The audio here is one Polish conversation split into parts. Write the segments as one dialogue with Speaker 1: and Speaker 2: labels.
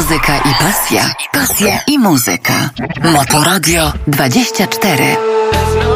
Speaker 1: Muzyka i pasja. Pasja i muzyka. Motoradio 24.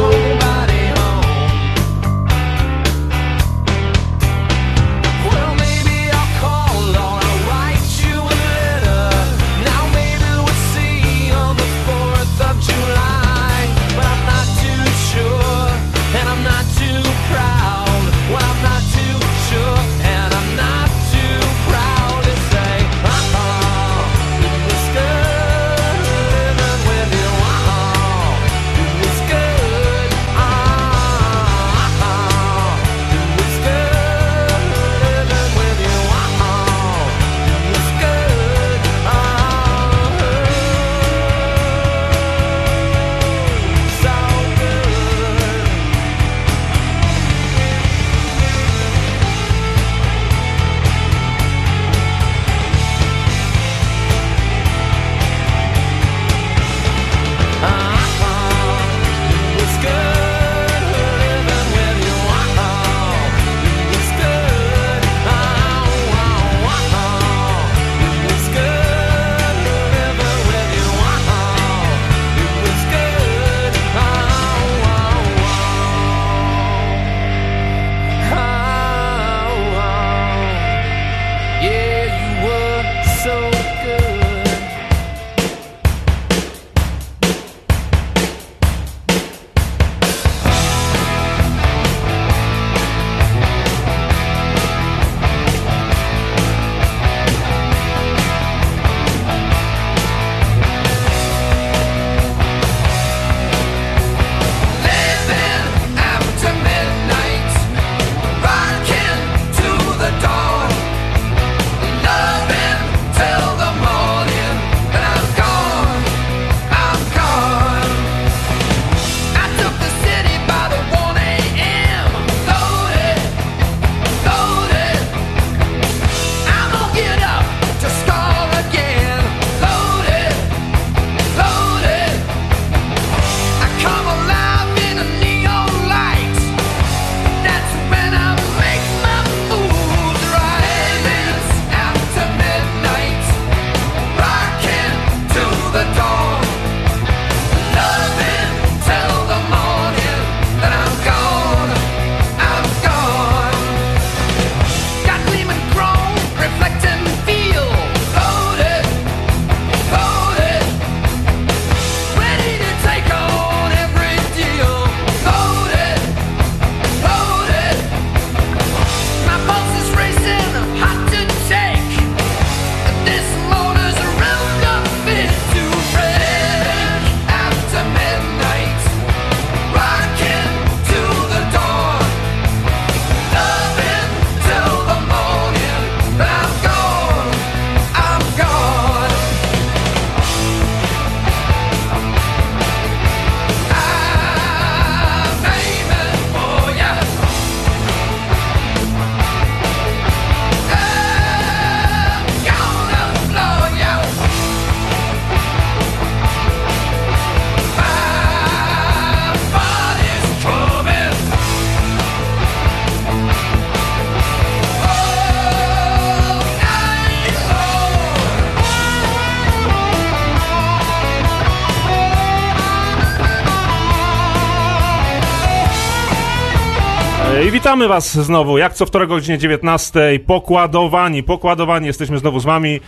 Speaker 2: I
Speaker 3: witamy Was znowu, jak co wtorek o godzinie 19. Pokładowani, pokładowani, jesteśmy znowu z Wami.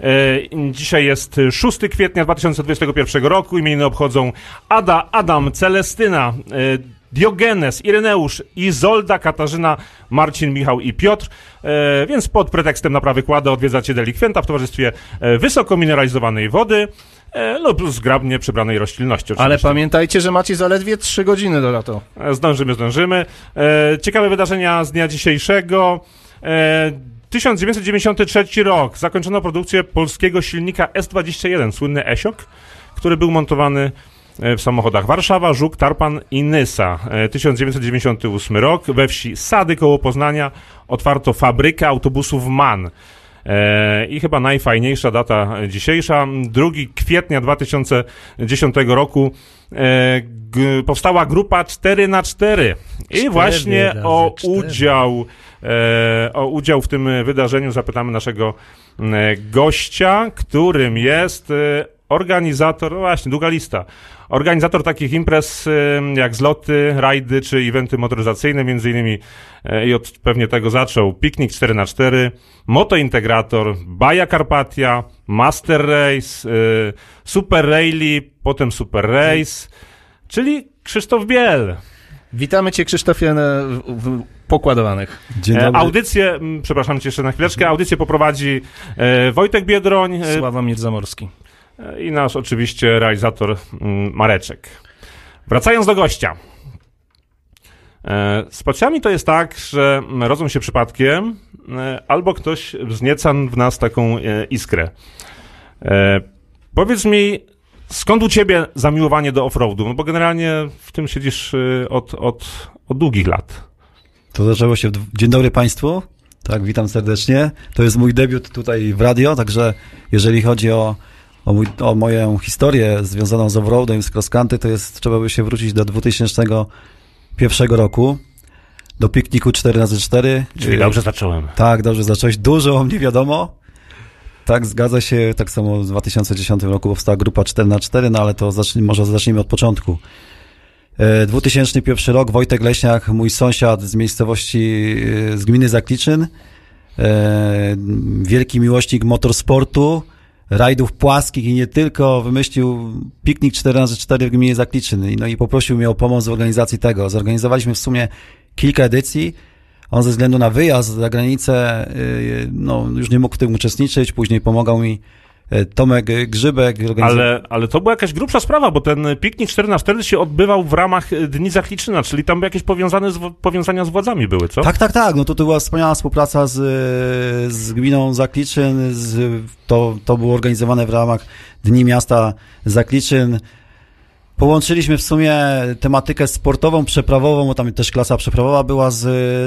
Speaker 3: E, Dzisiaj jest 6 kwietnia 2021 roku. Imieniny obchodzą Ada, Adam, Celestyna, e, Diogenes, Ireneusz, Izolda, Katarzyna, Marcin, Michał i Piotr. E, Więc pod pretekstem naprawy kłada odwiedzacie delikwenta w towarzystwie wysoko mineralizowanej wody e, lub zgrabnie przybranej roślinności.
Speaker 4: Ale
Speaker 3: oczywiście.
Speaker 4: pamiętajcie, że macie zaledwie 3 godziny do lato.
Speaker 3: E, Zdążymy, zdążymy. E, ciekawe wydarzenia z dnia dzisiejszego. E, 1993 rok. Zakończono produkcję polskiego silnika S21, słynny Esiok, który był montowany w samochodach Warszawa, Żuk, Tarpan i Nysa. E, 1998 rok. We wsi Sady koło Poznania otwarto fabrykę autobusów MAN. E, I chyba najfajniejsza data dzisiejsza, 2 kwietnia 2010 roku. E, powstała grupa 4 na 4 i właśnie o udział, e, o udział w tym wydarzeniu zapytamy naszego gościa, którym jest organizator, no właśnie, długa lista. Organizator takich imprez jak zloty, rajdy czy eventy motoryzacyjne, między innymi e, i od pewnie tego zaczął Piknik 4x4, Motointegrator, Baja Karpatia, Master Race, e, Super Rally, potem Super Race, czyli Krzysztof Biel.
Speaker 4: Witamy Cię Krzysztofie w, pokładowanych.
Speaker 5: Dzień
Speaker 3: E,
Speaker 5: dobry.
Speaker 3: Audycję, przepraszam cię jeszcze na chwileczkę, audycję poprowadzi e, Wojtek Biedroń e,
Speaker 4: Sławomir Zamorski.
Speaker 3: e, i nasz oczywiście realizator m, Mareczek. Wracając do gościa. E, z pociami to jest tak, że rodzą się przypadkiem, e, albo ktoś wznieca w nas taką e, iskrę. Powiedz mi, skąd u ciebie zamiłowanie do offroadu? No bo generalnie w tym siedzisz od, od, od długich lat.
Speaker 5: To zaczęło się. W... Dzień dobry Państwu. Tak, witam serdecznie. To jest mój debiut tutaj w radio, także jeżeli chodzi o, o, mój, o moją historię związaną z offroadem, z cross country, to jest, trzeba by się wrócić do 2001 roku, do pikniku 4x4.
Speaker 3: Czyli
Speaker 5: Y,
Speaker 3: dobrze zacząłem.
Speaker 5: Tak, dobrze zacząłeś. Dużo o mnie wiadomo. Tak, zgadza się. Tak samo w 2010 roku powstała grupa 4x4, no ale to zacznij, może zacznijmy od początku. E, 2001 rok, Wojtek Leśniak, mój sąsiad z miejscowości, e, z gminy Zakliczyn, wielki miłośnik motorsportu, rajdów płaskich i nie tylko, wymyślił piknik 4x4 w gminie Zakliczyn no i poprosił mnie o pomoc w organizacji tego. Zorganizowaliśmy w sumie kilka edycji. On ze względu na wyjazd za granicę, y, no, już nie mógł w tym uczestniczyć. Później pomagał mi Tomek Grzybek.
Speaker 3: Ale, ale to była jakaś grubsza sprawa, bo ten piknik 4 na 4 się odbywał w ramach e, Dni Zachliczyna, czyli tam jakieś powiązane z, powiązania z władzami były, co?
Speaker 5: Tak, tak, tak. No to, to była wspaniała współpraca z, z gminą Zakliczyn. Z, to, to było organizowane w ramach Dni Miasta Zakliczyn. Połączyliśmy w sumie tematykę sportową, przeprawową, bo tam też klasa przeprawowa była z,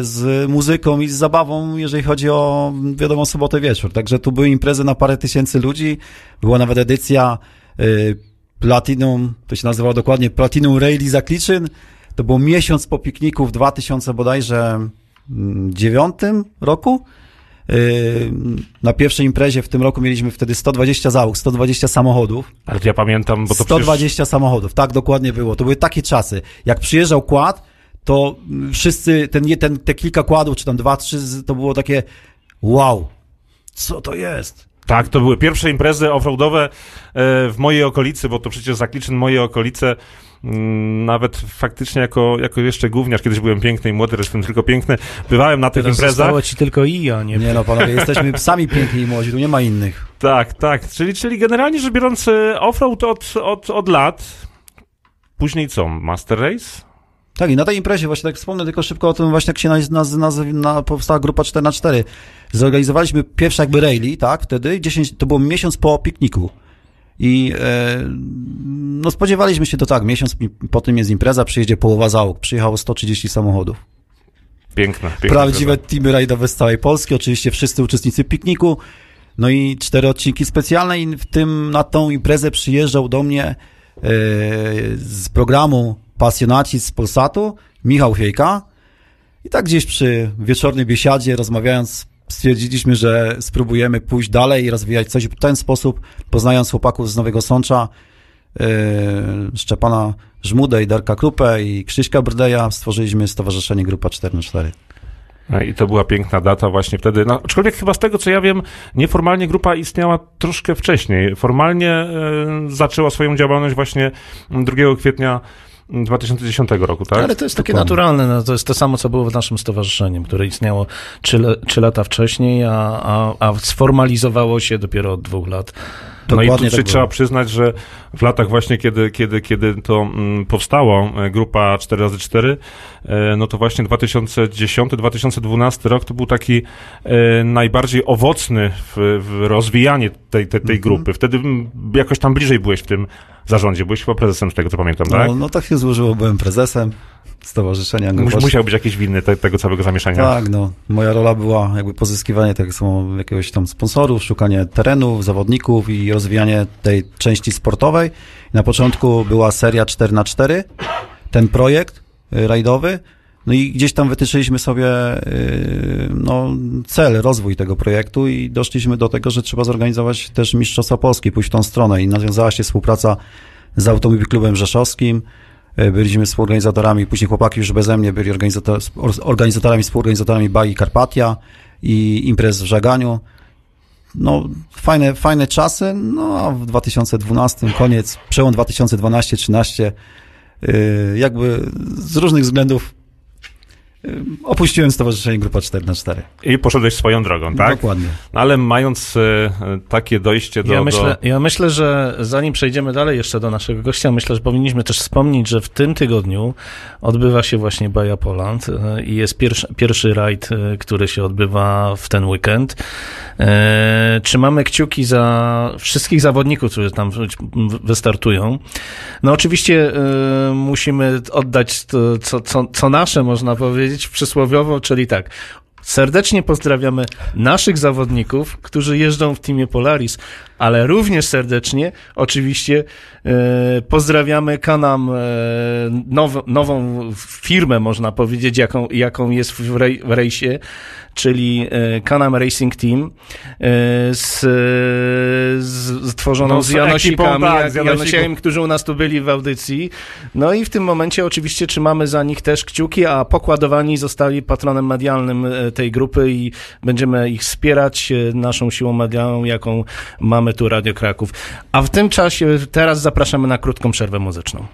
Speaker 5: z muzyką i z zabawą, jeżeli chodzi o, wiadomo, sobotę wieczór. Także tu były imprezy na parę tysięcy ludzi. Była nawet edycja y, Platinum, to się nazywało dokładnie Platinum Rally Zakliczyn. To był miesiąc po pikniku w 2000 bodajże mm, dziewiątym roku. Na pierwszej imprezie w tym roku mieliśmy wtedy 120 załóg, 120 samochodów.
Speaker 3: Ale ja pamiętam, bo to
Speaker 5: 120 samochodów, tak dokładnie było. To były takie czasy. Jak przyjeżdżał kład, to mm, wszyscy, ten, ten, te kilka kładów, czy tam dwa, trzy, to było takie wow, co to jest?
Speaker 3: Przecież, tak, to były pierwsze imprezy offroadowe e, w mojej okolicy, bo to przecież Zakliczyn, moje okolice, nawet faktycznie jako, jako jeszcze gówniarz, kiedyś byłem piękny i młody, jestem tylko piękny, bywałem na tych
Speaker 4: Teraz
Speaker 3: imprezach.
Speaker 4: zostało Ci tylko i, a nie...
Speaker 5: Nie no, panowie, jesteśmy sami piękni i młodzi, tu nie ma innych.
Speaker 3: Tak, tak, czyli, czyli generalnie rzecz biorąc e, offroad od, od, od lat, później co, Master Race?
Speaker 5: Tak, i na tej imprezie, właśnie tak wspomnę tylko szybko o tym, właśnie jak się naz, naz, naz, na, powstała grupa 4x4. Zorganizowaliśmy pierwsze jakby rally, tak, wtedy, 10, to było miesiąc po pikniku. I e, no spodziewaliśmy się to tak, miesiąc mi- po tym jest impreza, przyjedzie połowa załóg, przyjechało 130 samochodów.
Speaker 3: Piękne, piękne.
Speaker 5: Prawdziwe
Speaker 3: impreza.
Speaker 5: teamy rajdowe z całej Polski, oczywiście wszyscy uczestnicy pikniku, no i cztery odcinki specjalne i w tym na tą imprezę przyjeżdżał do mnie e, z programu Pasjonaci z Polsatu Michał Fiejka i tak gdzieś przy wieczornej biesiadzie rozmawiając stwierdziliśmy, że spróbujemy pójść dalej i rozwijać coś w ten sposób, poznając chłopaków z Nowego Sącza, e, Szczepana Żmudę i Darka Krupę i Krzyśka Brdeja, stworzyliśmy Stowarzyszenie Grupa 4x4.
Speaker 3: No I to była piękna data właśnie wtedy. No, aczkolwiek chyba z tego, co ja wiem, nieformalnie grupa istniała troszkę wcześniej. Formalnie e, zaczęła swoją działalność właśnie 2 kwietnia 2010 roku, tak?
Speaker 4: Ale to jest takie
Speaker 5: Dokładnie.
Speaker 4: naturalne, no, to jest to samo, co było w naszym stowarzyszeniem, które istniało trzy, le- trzy lata wcześniej, a, a, a sformalizowało się dopiero od dwóch lat.
Speaker 3: No i tu
Speaker 5: Dokładnie tak
Speaker 3: trzeba
Speaker 5: było.
Speaker 3: przyznać, że w latach właśnie, kiedy, kiedy, kiedy to mm, powstało, e, grupa 4x4, e, no to właśnie 2010-2012 rok to był taki e, najbardziej owocny w, w rozwijaniu tej, tej, tej grupy. Wtedy mm, jakoś tam bliżej byłeś w tym zarządzie. Byłeś chyba prezesem z tego, co pamiętam, tak?
Speaker 5: No, no tak się złożyło, byłem prezesem stowarzyszenia.
Speaker 3: Mus, musiał być jakiś winny te, tego całego zamieszania.
Speaker 5: Tak, no. Moja rola była jakby pozyskiwanie tak samo jakiegoś tam sponsorów, szukanie terenów, zawodników i rozwijanie tej części sportowej. Na początku była seria 4x4, ten projekt y, rajdowy. No i gdzieś tam wytyczyliśmy sobie yy, no, cel, rozwój tego projektu i doszliśmy do tego, że trzeba zorganizować też Mistrzostwa Polskie, pójść w tą stronę. I nawiązała się współpraca z Automobil Klubem Rzeszowskim, Yy, byliśmy współorganizatorami, później chłopaki już beze mnie byli organizator, organizatorami, współorganizatorami Bagi Karpatia i imprez w Żaganiu. No, fajne, fajne czasy, no a w 2012, koniec, przełom 2012-13, yy, jakby z różnych względów opuściłem Stowarzyszenie Grupa 4 na 4
Speaker 3: I poszedłeś swoją drogą, tak?
Speaker 5: Dokładnie.
Speaker 3: No, ale mając e, takie dojście do...
Speaker 4: Ja myślę,
Speaker 3: do...
Speaker 4: ja myślę, że zanim przejdziemy dalej jeszcze do naszego gościa, myślę, że powinniśmy też wspomnieć, że w tym tygodniu odbywa się właśnie Baja Poland e, i jest pierwszy, pierwszy rajd, e, który się odbywa w ten weekend. E, Trzymamy kciuki za wszystkich zawodników, którzy tam wystartują. No oczywiście e, musimy oddać to, co, co, co nasze, można powiedzieć, przysłowiowo, czyli tak, Serdecznie pozdrawiamy naszych zawodników, którzy jeżdżą w teamie Polaris, ale również serdecznie oczywiście e, pozdrawiamy Kanam, e, now, nową firmę, można powiedzieć, jaką, jaką jest w, rej, w rejsie, czyli e, Kanam Racing Team, e, z, z, stworzoną
Speaker 3: No,
Speaker 4: z
Speaker 3: z ekipą,
Speaker 4: Janosikami,
Speaker 3: tak, z Janosików.
Speaker 4: Janosikiem, którzy u nas tu byli w audycji. No i w tym momencie oczywiście trzymamy za nich też kciuki, a pokładowani zostali patronem medialnym e, tej grupy i będziemy ich wspierać e, naszą siłą medialną, jaką mamy tu Radio Kraków. A w tym czasie teraz zapraszamy na krótką przerwę muzyczną.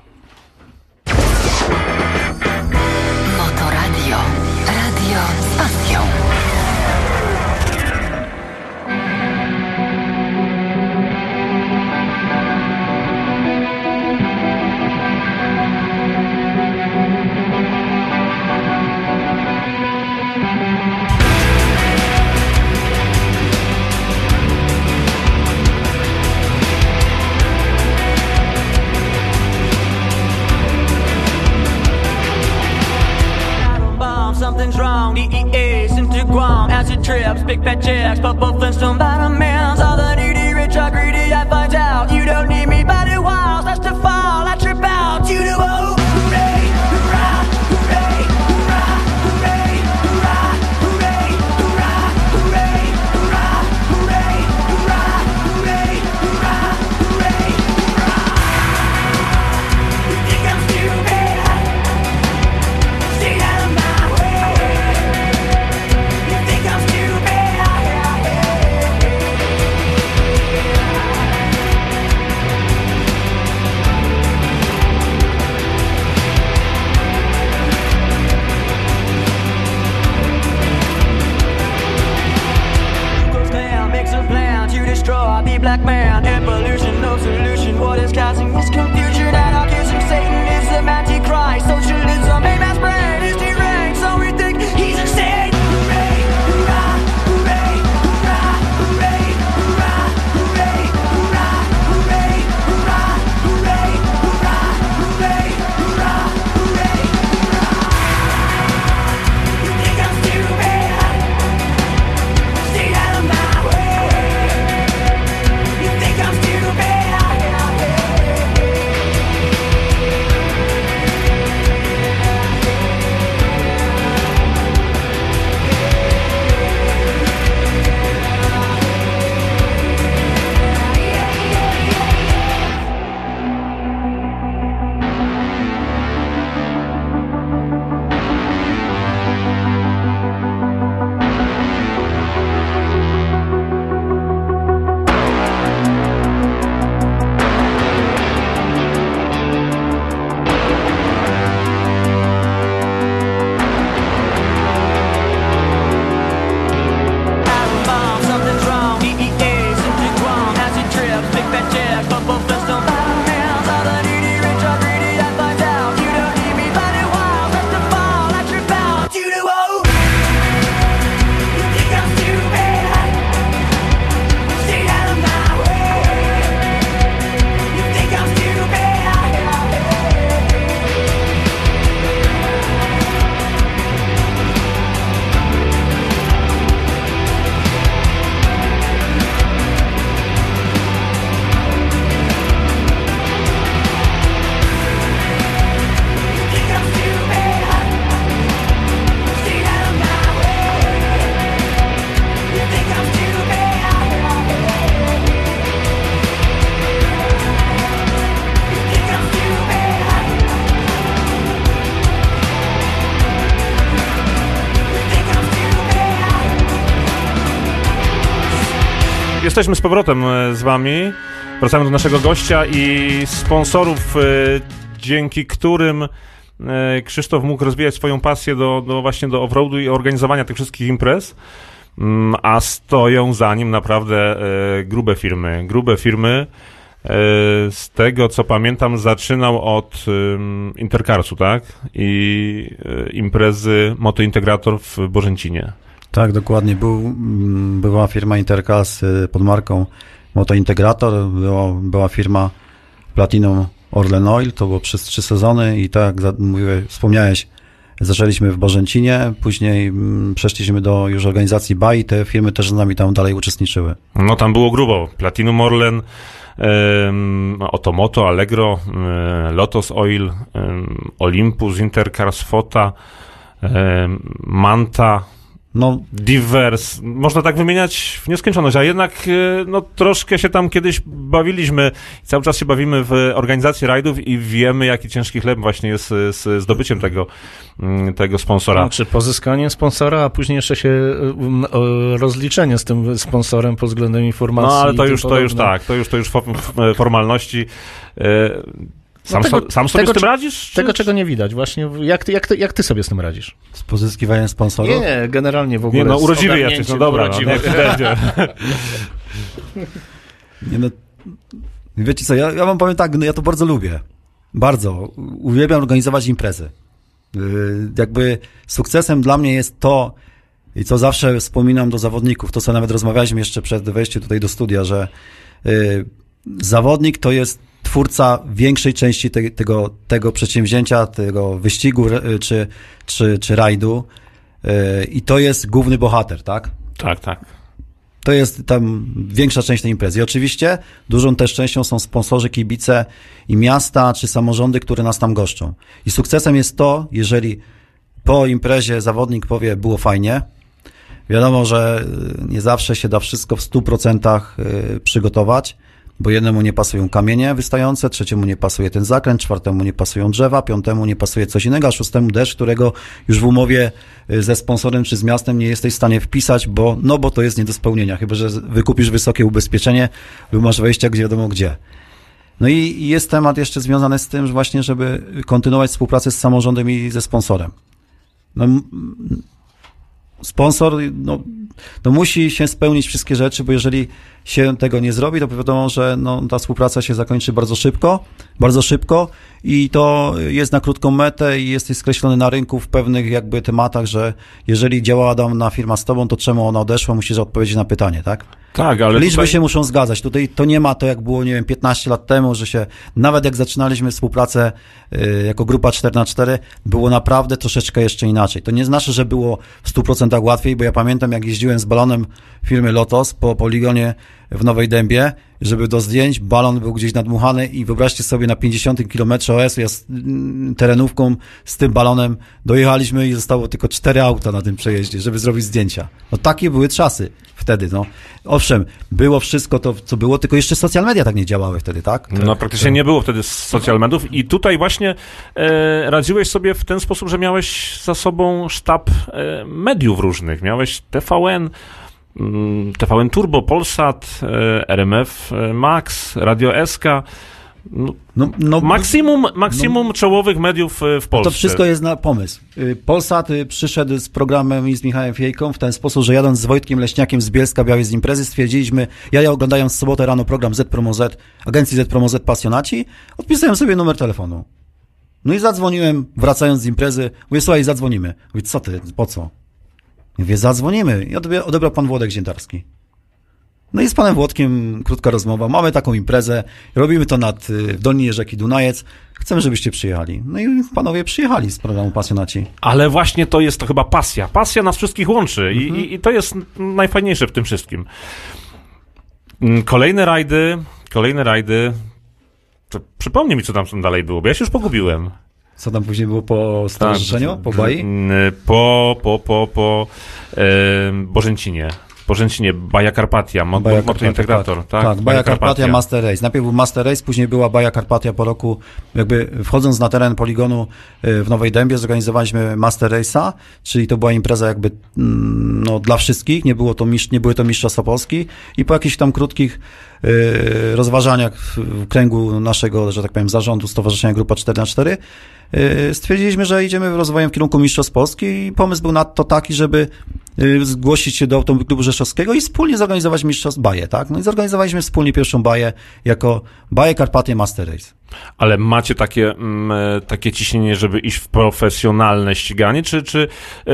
Speaker 3: Jesteśmy z powrotem e, z wami. Wracamy do naszego gościa i sponsorów, e, dzięki którym e, Krzysztof mógł rozwijać swoją pasję do, do właśnie do offroadu i organizowania tych wszystkich imprez. Mm, A stoją za nim naprawdę grube firmy. Grube firmy. Z tego co pamiętam, zaczynał od Intercarsu, tak? I imprezy Motointegrator w Bożęcinie.
Speaker 5: Tak, dokładnie. Był, mm, była firma Intercas y, pod marką Motointegrator, było, była firma Platinum Orlen Oil, to było przez trzy sezony i tak jak mówiłeś, wspomniałeś, zaczęliśmy w Bożęcinie, później mm, przeszliśmy do już organizacji BAI, te firmy też z nami tam dalej uczestniczyły.
Speaker 3: No tam było grubo. Platinum Orlen, Otomoto, Allegro, em, Lotus Oil, Olympus, Intercars, Fota, Manta,
Speaker 5: No,
Speaker 3: Divers. Można tak wymieniać w nieskończoność, a jednak e, no, troszkę się tam kiedyś bawiliśmy. Cały czas się bawimy w organizacji rajdów i wiemy, jaki ciężki chleb właśnie jest e, z zdobyciem tego, mm, tego sponsora.
Speaker 4: Znaczy pozyskanie sponsora, a później jeszcze się o, rozliczenie z tym sponsorem pod względem informacji.
Speaker 3: No ale
Speaker 4: i
Speaker 3: to już, to już tak, to już, to już f- formalności. Sam,
Speaker 4: No tego-
Speaker 3: sam sobie
Speaker 4: tego,
Speaker 3: z tym radzisz? czy-
Speaker 4: Tego, czego nie widać. Właśnie jak ty, jak ty, jak ty sobie z tym radzisz?
Speaker 5: z pozyskiwaniem sponsorów.
Speaker 4: Nie, nie, generalnie w ogóle.
Speaker 3: Nie no, urodziwy jesteś, no dobra, no,
Speaker 4: urodziwy.
Speaker 3: niech będzie.
Speaker 5: Nie no, wiecie co, ja, ja wam powiem tak, no ja to bardzo lubię. Bardzo. Uwielbiam organizować imprezy. Yy, jakby sukcesem dla mnie jest to, i co zawsze wspominam do zawodników, to co nawet rozmawialiśmy jeszcze przed wejściem tutaj do studia, że yy, zawodnik to jest twórca większej części te, tego, tego przedsięwzięcia, tego wyścigu yy, czy, czy, czy rajdu yy, i to jest główny bohater, tak?
Speaker 3: tak, tak.
Speaker 5: To jest tam większa część tej imprezy. I oczywiście dużą też częścią są sponsorzy, kibice i miasta czy samorządy, które nas tam goszczą. I sukcesem jest to, jeżeli po imprezie zawodnik powie, było fajnie. Wiadomo, że y, nie zawsze się da wszystko w 100% y, przygotować, bo jednemu nie pasują kamienie wystające, trzeciemu nie pasuje ten zakręt, czwartemu nie pasują drzewa, piątemu nie pasuje coś innego, a szóstemu deszcz, którego już w umowie y, ze sponsorem czy z miastem nie jesteś w stanie wpisać, bo, no bo to jest nie do spełnienia, chyba że wykupisz wysokie ubezpieczenie lub masz wejścia gdzie wiadomo gdzie. No i jest temat jeszcze związany z tym, że właśnie, żeby kontynuować współpracę z samorządem i ze sponsorem. No, sponsor no, no musi się spełnić wszystkie rzeczy, bo jeżeli się tego nie zrobi, to wiadomo, że no, ta współpraca się zakończy bardzo szybko, bardzo szybko i to jest na krótką metę i jesteś skreślony na rynku w pewnych jakby tematach, że jeżeli działała dana firma z tobą, to czemu ona odeszła, musisz odpowiedzieć na pytanie, tak?
Speaker 3: Tak, ale
Speaker 5: Liczby
Speaker 3: tutaj...
Speaker 5: się muszą zgadzać. Tutaj to nie ma to, jak było, nie wiem, 15 lat temu, że się, nawet jak zaczynaliśmy współpracę y, jako grupa 4 na 4 było naprawdę troszeczkę jeszcze inaczej. To nie znaczy, że było w 100% łatwiej, bo ja pamiętam, jak jeździłem z balonem firmy Lotos po poligonie w Nowej Dębie, żeby do zdjęć balon był gdzieś nadmuchany i wyobraźcie sobie na 50 km OS ja z mm, terenówką z tym balonem dojechaliśmy i zostało tylko cztery auta na tym przejeździe, żeby zrobić zdjęcia. No takie były czasy wtedy, no. Owszem, było wszystko to, co było, tylko jeszcze social media tak nie działały wtedy, tak?
Speaker 3: No praktycznie nie było wtedy social mediów i tutaj właśnie e, radziłeś sobie w ten sposób, że miałeś za sobą sztab e, mediów różnych. Miałeś TVN, TVN Turbo, Polsat, e, RMF e, Max, Radio SK. No,
Speaker 5: No, no,
Speaker 3: maksimum maksimum czołowych mediów e, w Polsce.
Speaker 5: To wszystko jest na pomysł. Y, Polsat y, przyszedł z programem i z Michałem Fiejką w ten sposób, że jadąc z Wojtkiem Leśniakiem z Bielska Białej z imprezy stwierdziliśmy, ja, ja oglądając w sobotę rano program Z Promo Z, agencji Z Promo Z Pasjonaci, odpisałem sobie numer telefonu. No i zadzwoniłem, wracając z imprezy, mówię, słuchaj, zadzwonimy. Mówię, co ty, po co? Mówię, zadzwonimy. I odebra- odebrał pan Włodek Ziętarski. No i z panem Włodkiem krótka rozmowa. Mamy taką imprezę, robimy to nad y, w Dolnej Rzeki Dunajec. Chcemy, żebyście przyjechali. No i panowie przyjechali z programu Pasjonaci.
Speaker 3: Ale właśnie to jest to chyba pasja. Pasja nas wszystkich łączy i, i, i to jest najfajniejsze w tym wszystkim. Mm, Kolejne rajdy, kolejne rajdy. To przypomnij mi, co tam dalej było, bo ja się już pogubiłem.
Speaker 5: Co tam później było po stowarzyszeniu, po Bai?
Speaker 3: Mm, Po, po, po, po e, Bożęcinie. Porzęcinie, Baja Karpatia,
Speaker 5: Baja
Speaker 3: motointegrator, tak?
Speaker 5: Tak, Baja Karpatia, Master Race. Najpierw był Master Race, później była Baja Karpatia po roku, jakby wchodząc na teren poligonu y, w Nowej Dębie, zorganizowaliśmy Master Race'a, czyli to była impreza jakby mm, no, dla wszystkich, nie, było to nie były to Mistrzostwa Polski i po jakichś tam krótkich rozważaniach w, w kręgu naszego, że tak powiem, zarządu Stowarzyszenia Grupa 4 na 4 y, stwierdziliśmy, że idziemy rozwojem w kierunku Mistrzostw Polski i pomysł był na to taki, żeby y, zgłosić się do Automobilu Rzeszowskiego i wspólnie zorganizować Mistrzostw Baję, tak? No i zorganizowaliśmy wspólnie pierwszą Baję jako Baję Karpatie Master Race.
Speaker 3: Ale macie takie, mm, e, takie ciśnienie, żeby iść w profesjonalne ściganie, czy, czy e,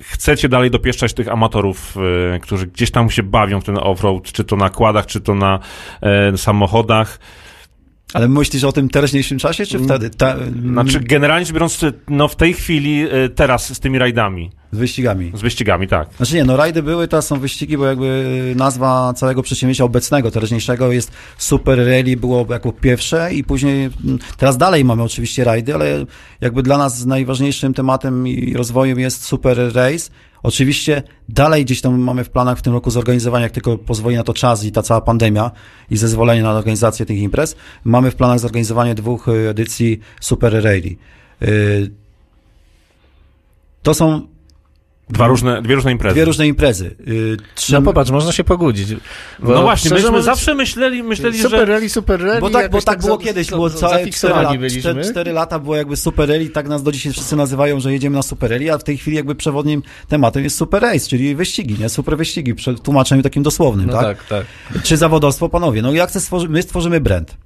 Speaker 3: chcecie dalej dopieszczać tych amatorów, e, którzy gdzieś tam się bawią w ten offroad, czy to na kładach, czy to na samochodach?
Speaker 5: Ale myślisz o tym teraźniejszym czasie, czy wtedy? Ta,
Speaker 3: Znaczy, generalnie rzecz biorąc, no w tej chwili, teraz z tymi rajdami,
Speaker 5: z wyścigami.
Speaker 3: z wyścigami, tak.
Speaker 5: Znaczy nie, no rajdy były, teraz są wyścigi, bo jakby nazwa całego przedsięwzięcia obecnego, teraźniejszego jest Super Rally, było jako pierwsze i później, mm, teraz dalej mamy oczywiście rajdy, ale jakby dla nas najważniejszym tematem i rozwojem jest Super Race. Oczywiście dalej gdzieś tam mamy w planach w tym roku zorganizowania, jak tylko pozwoli na to czas i ta cała pandemia i zezwolenie na organizację tych imprez, mamy w planach zorganizowanie dwóch y, edycji Super Rally. Y, To są
Speaker 3: Dwa różne, dwie różne imprezy.
Speaker 5: dwie różne imprezy. Y,
Speaker 4: No
Speaker 5: trzem-
Speaker 4: popatrz, można się pogodzić. Bo
Speaker 3: No właśnie, myśmy
Speaker 4: mówiąc,
Speaker 3: zawsze myśleli, myśleli
Speaker 4: Super
Speaker 3: że...
Speaker 4: rally, super rally.
Speaker 5: Bo tak, bo tak było
Speaker 4: za-
Speaker 5: kiedyś, było całe 4
Speaker 4: zafiksowani
Speaker 5: lata,
Speaker 4: byliśmy.
Speaker 5: 4, 4 lata było jakby Super Rally, tak nas do dzisiaj wszyscy nazywają, że jedziemy na Super Rally, a w tej chwili jakby przewodnim tematem jest Super Race, czyli wyścigi, nie? Super wyścigi, w tłumaczeniu takim dosłownym,
Speaker 4: No
Speaker 5: tak?
Speaker 4: tak, tak.
Speaker 5: Czy zawodowstwo, panowie? No ja chcę stworzyć, my stworzymy brand.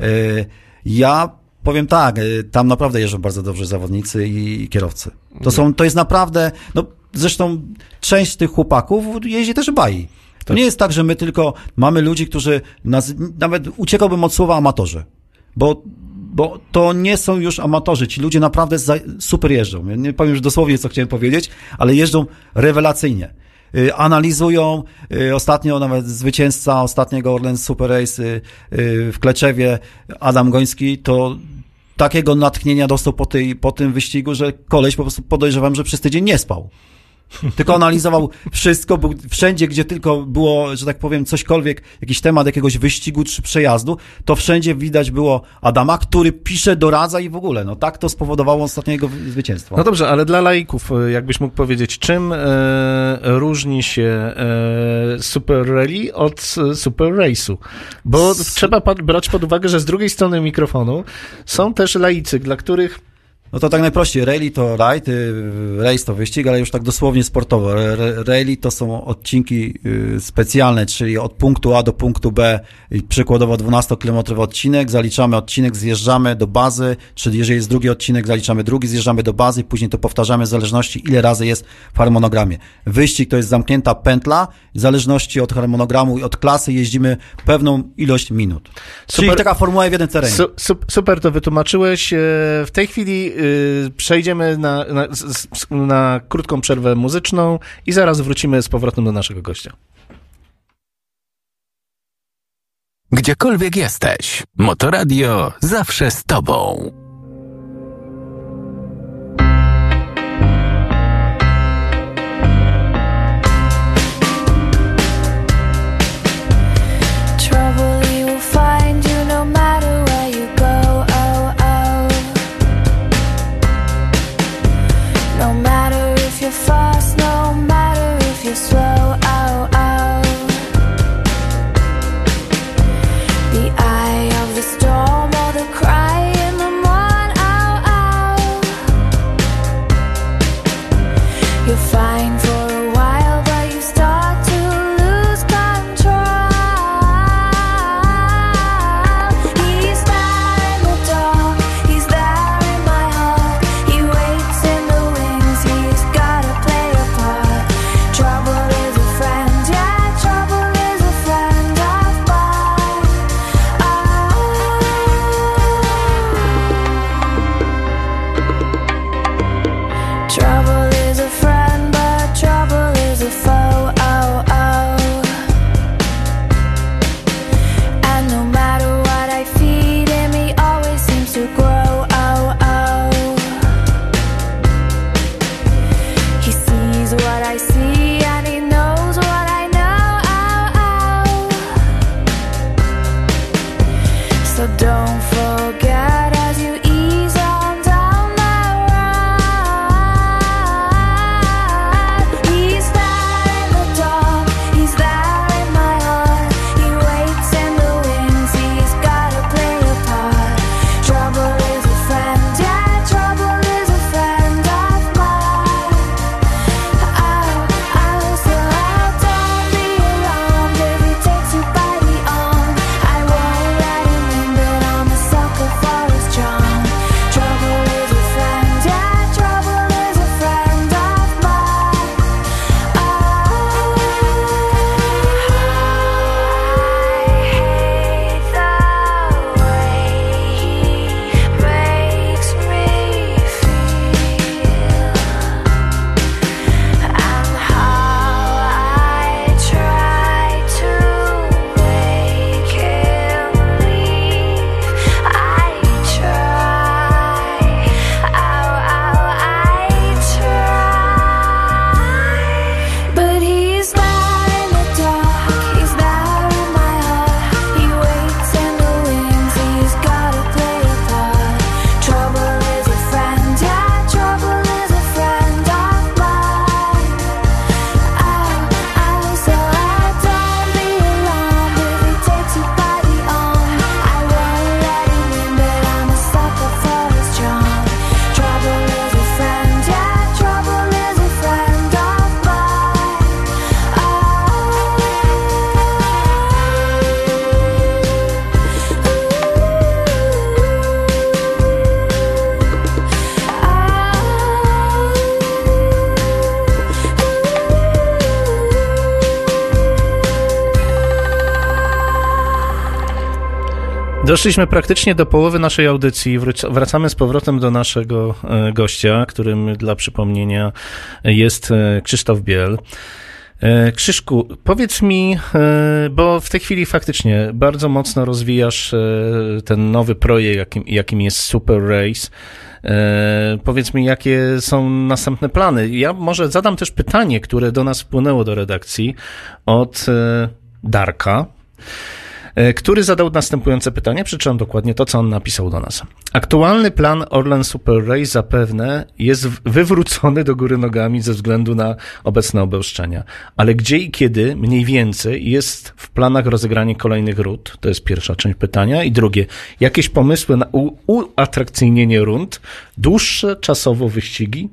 Speaker 5: Y, ja powiem tak, y, tam naprawdę jeżdżą bardzo dobrze zawodnicy i kierowcy. To są, to jest naprawdę, no zresztą część tych chłopaków jeździ też bai. To nie jest tak, że my tylko mamy ludzi, którzy nas, nawet uciekałbym od słowa amatorzy, bo bo to nie są już amatorzy. Ci ludzie naprawdę super jeżdżą. Ja nie powiem już dosłownie, co chciałem powiedzieć, ale jeżdżą rewelacyjnie. Y, Analizują, y, ostatnio nawet zwycięzca ostatniego Orlen Super Race y, w Kleczewie, Adam Goński, to takiego natchnienia dostał po, tej, po tym wyścigu, że koleś po prostu podejrzewam, że przez tydzień nie spał. Tylko analizował wszystko, był wszędzie, gdzie tylko było, że tak powiem, cośkolwiek, jakiś temat jakiegoś wyścigu czy przejazdu, to wszędzie widać było Adama, który pisze, doradza i w ogóle. No tak to spowodowało ostatniego wy- zwycięstwa.
Speaker 4: No dobrze, ale dla laików, e, jakbyś mógł powiedzieć, czym e, różni się e, Super Rally od e, Super Race'u? Bo trzeba pa- brać pod uwagę, że z drugiej strony mikrofonu są też laicy, dla których
Speaker 5: No to tak najprościej. Rally to rajd, y, race to wyścig, ale już tak dosłownie sportowo. Rally to są odcinki y, specjalne, czyli od punktu A do punktu B, przykładowo 12-kilometrowy odcinek, zaliczamy odcinek, zjeżdżamy do bazy, czyli jeżeli jest drugi odcinek, zaliczamy drugi, zjeżdżamy do bazy i później to powtarzamy w zależności ile razy jest w harmonogramie. Wyścig to jest zamknięta pętla, w zależności od harmonogramu i od klasy jeździmy pewną ilość minut. Czyli
Speaker 4: Super-
Speaker 5: taka formuła w jeden terenie.
Speaker 4: Su, su, super to wytłumaczyłeś. E, W tej chwili przejdziemy na, na, na krótką przerwę muzyczną i zaraz wrócimy z powrotem do naszego gościa.
Speaker 1: Gdziekolwiek jesteś, Motoradio zawsze z tobą.
Speaker 4: Doszliśmy praktycznie do połowy naszej audycji. Wracamy z powrotem do naszego e, gościa, którym dla przypomnienia jest e, Krzysztof Biel. E, Krzyszku, powiedz mi, bo w tej chwili faktycznie bardzo mocno rozwijasz ten nowy projekt, jakim, jakim jest Super Race. Powiedz mi, jakie są następne plany. Ja może zadam też pytanie, które do nas wpłynęło do redakcji od Darka który zadał następujące pytanie. Przeczytam dokładnie to, co on napisał do nas. Aktualny plan Orlen Super Race zapewne jest wywrócony do góry nogami ze względu na obecne obelszczenia. Ale gdzie i kiedy mniej więcej jest w planach rozegranie kolejnych rund? To jest pierwsza część pytania. I drugie, jakieś pomysły na uatrakcyjnienie rund? Dłuższe czasowo wyścigi?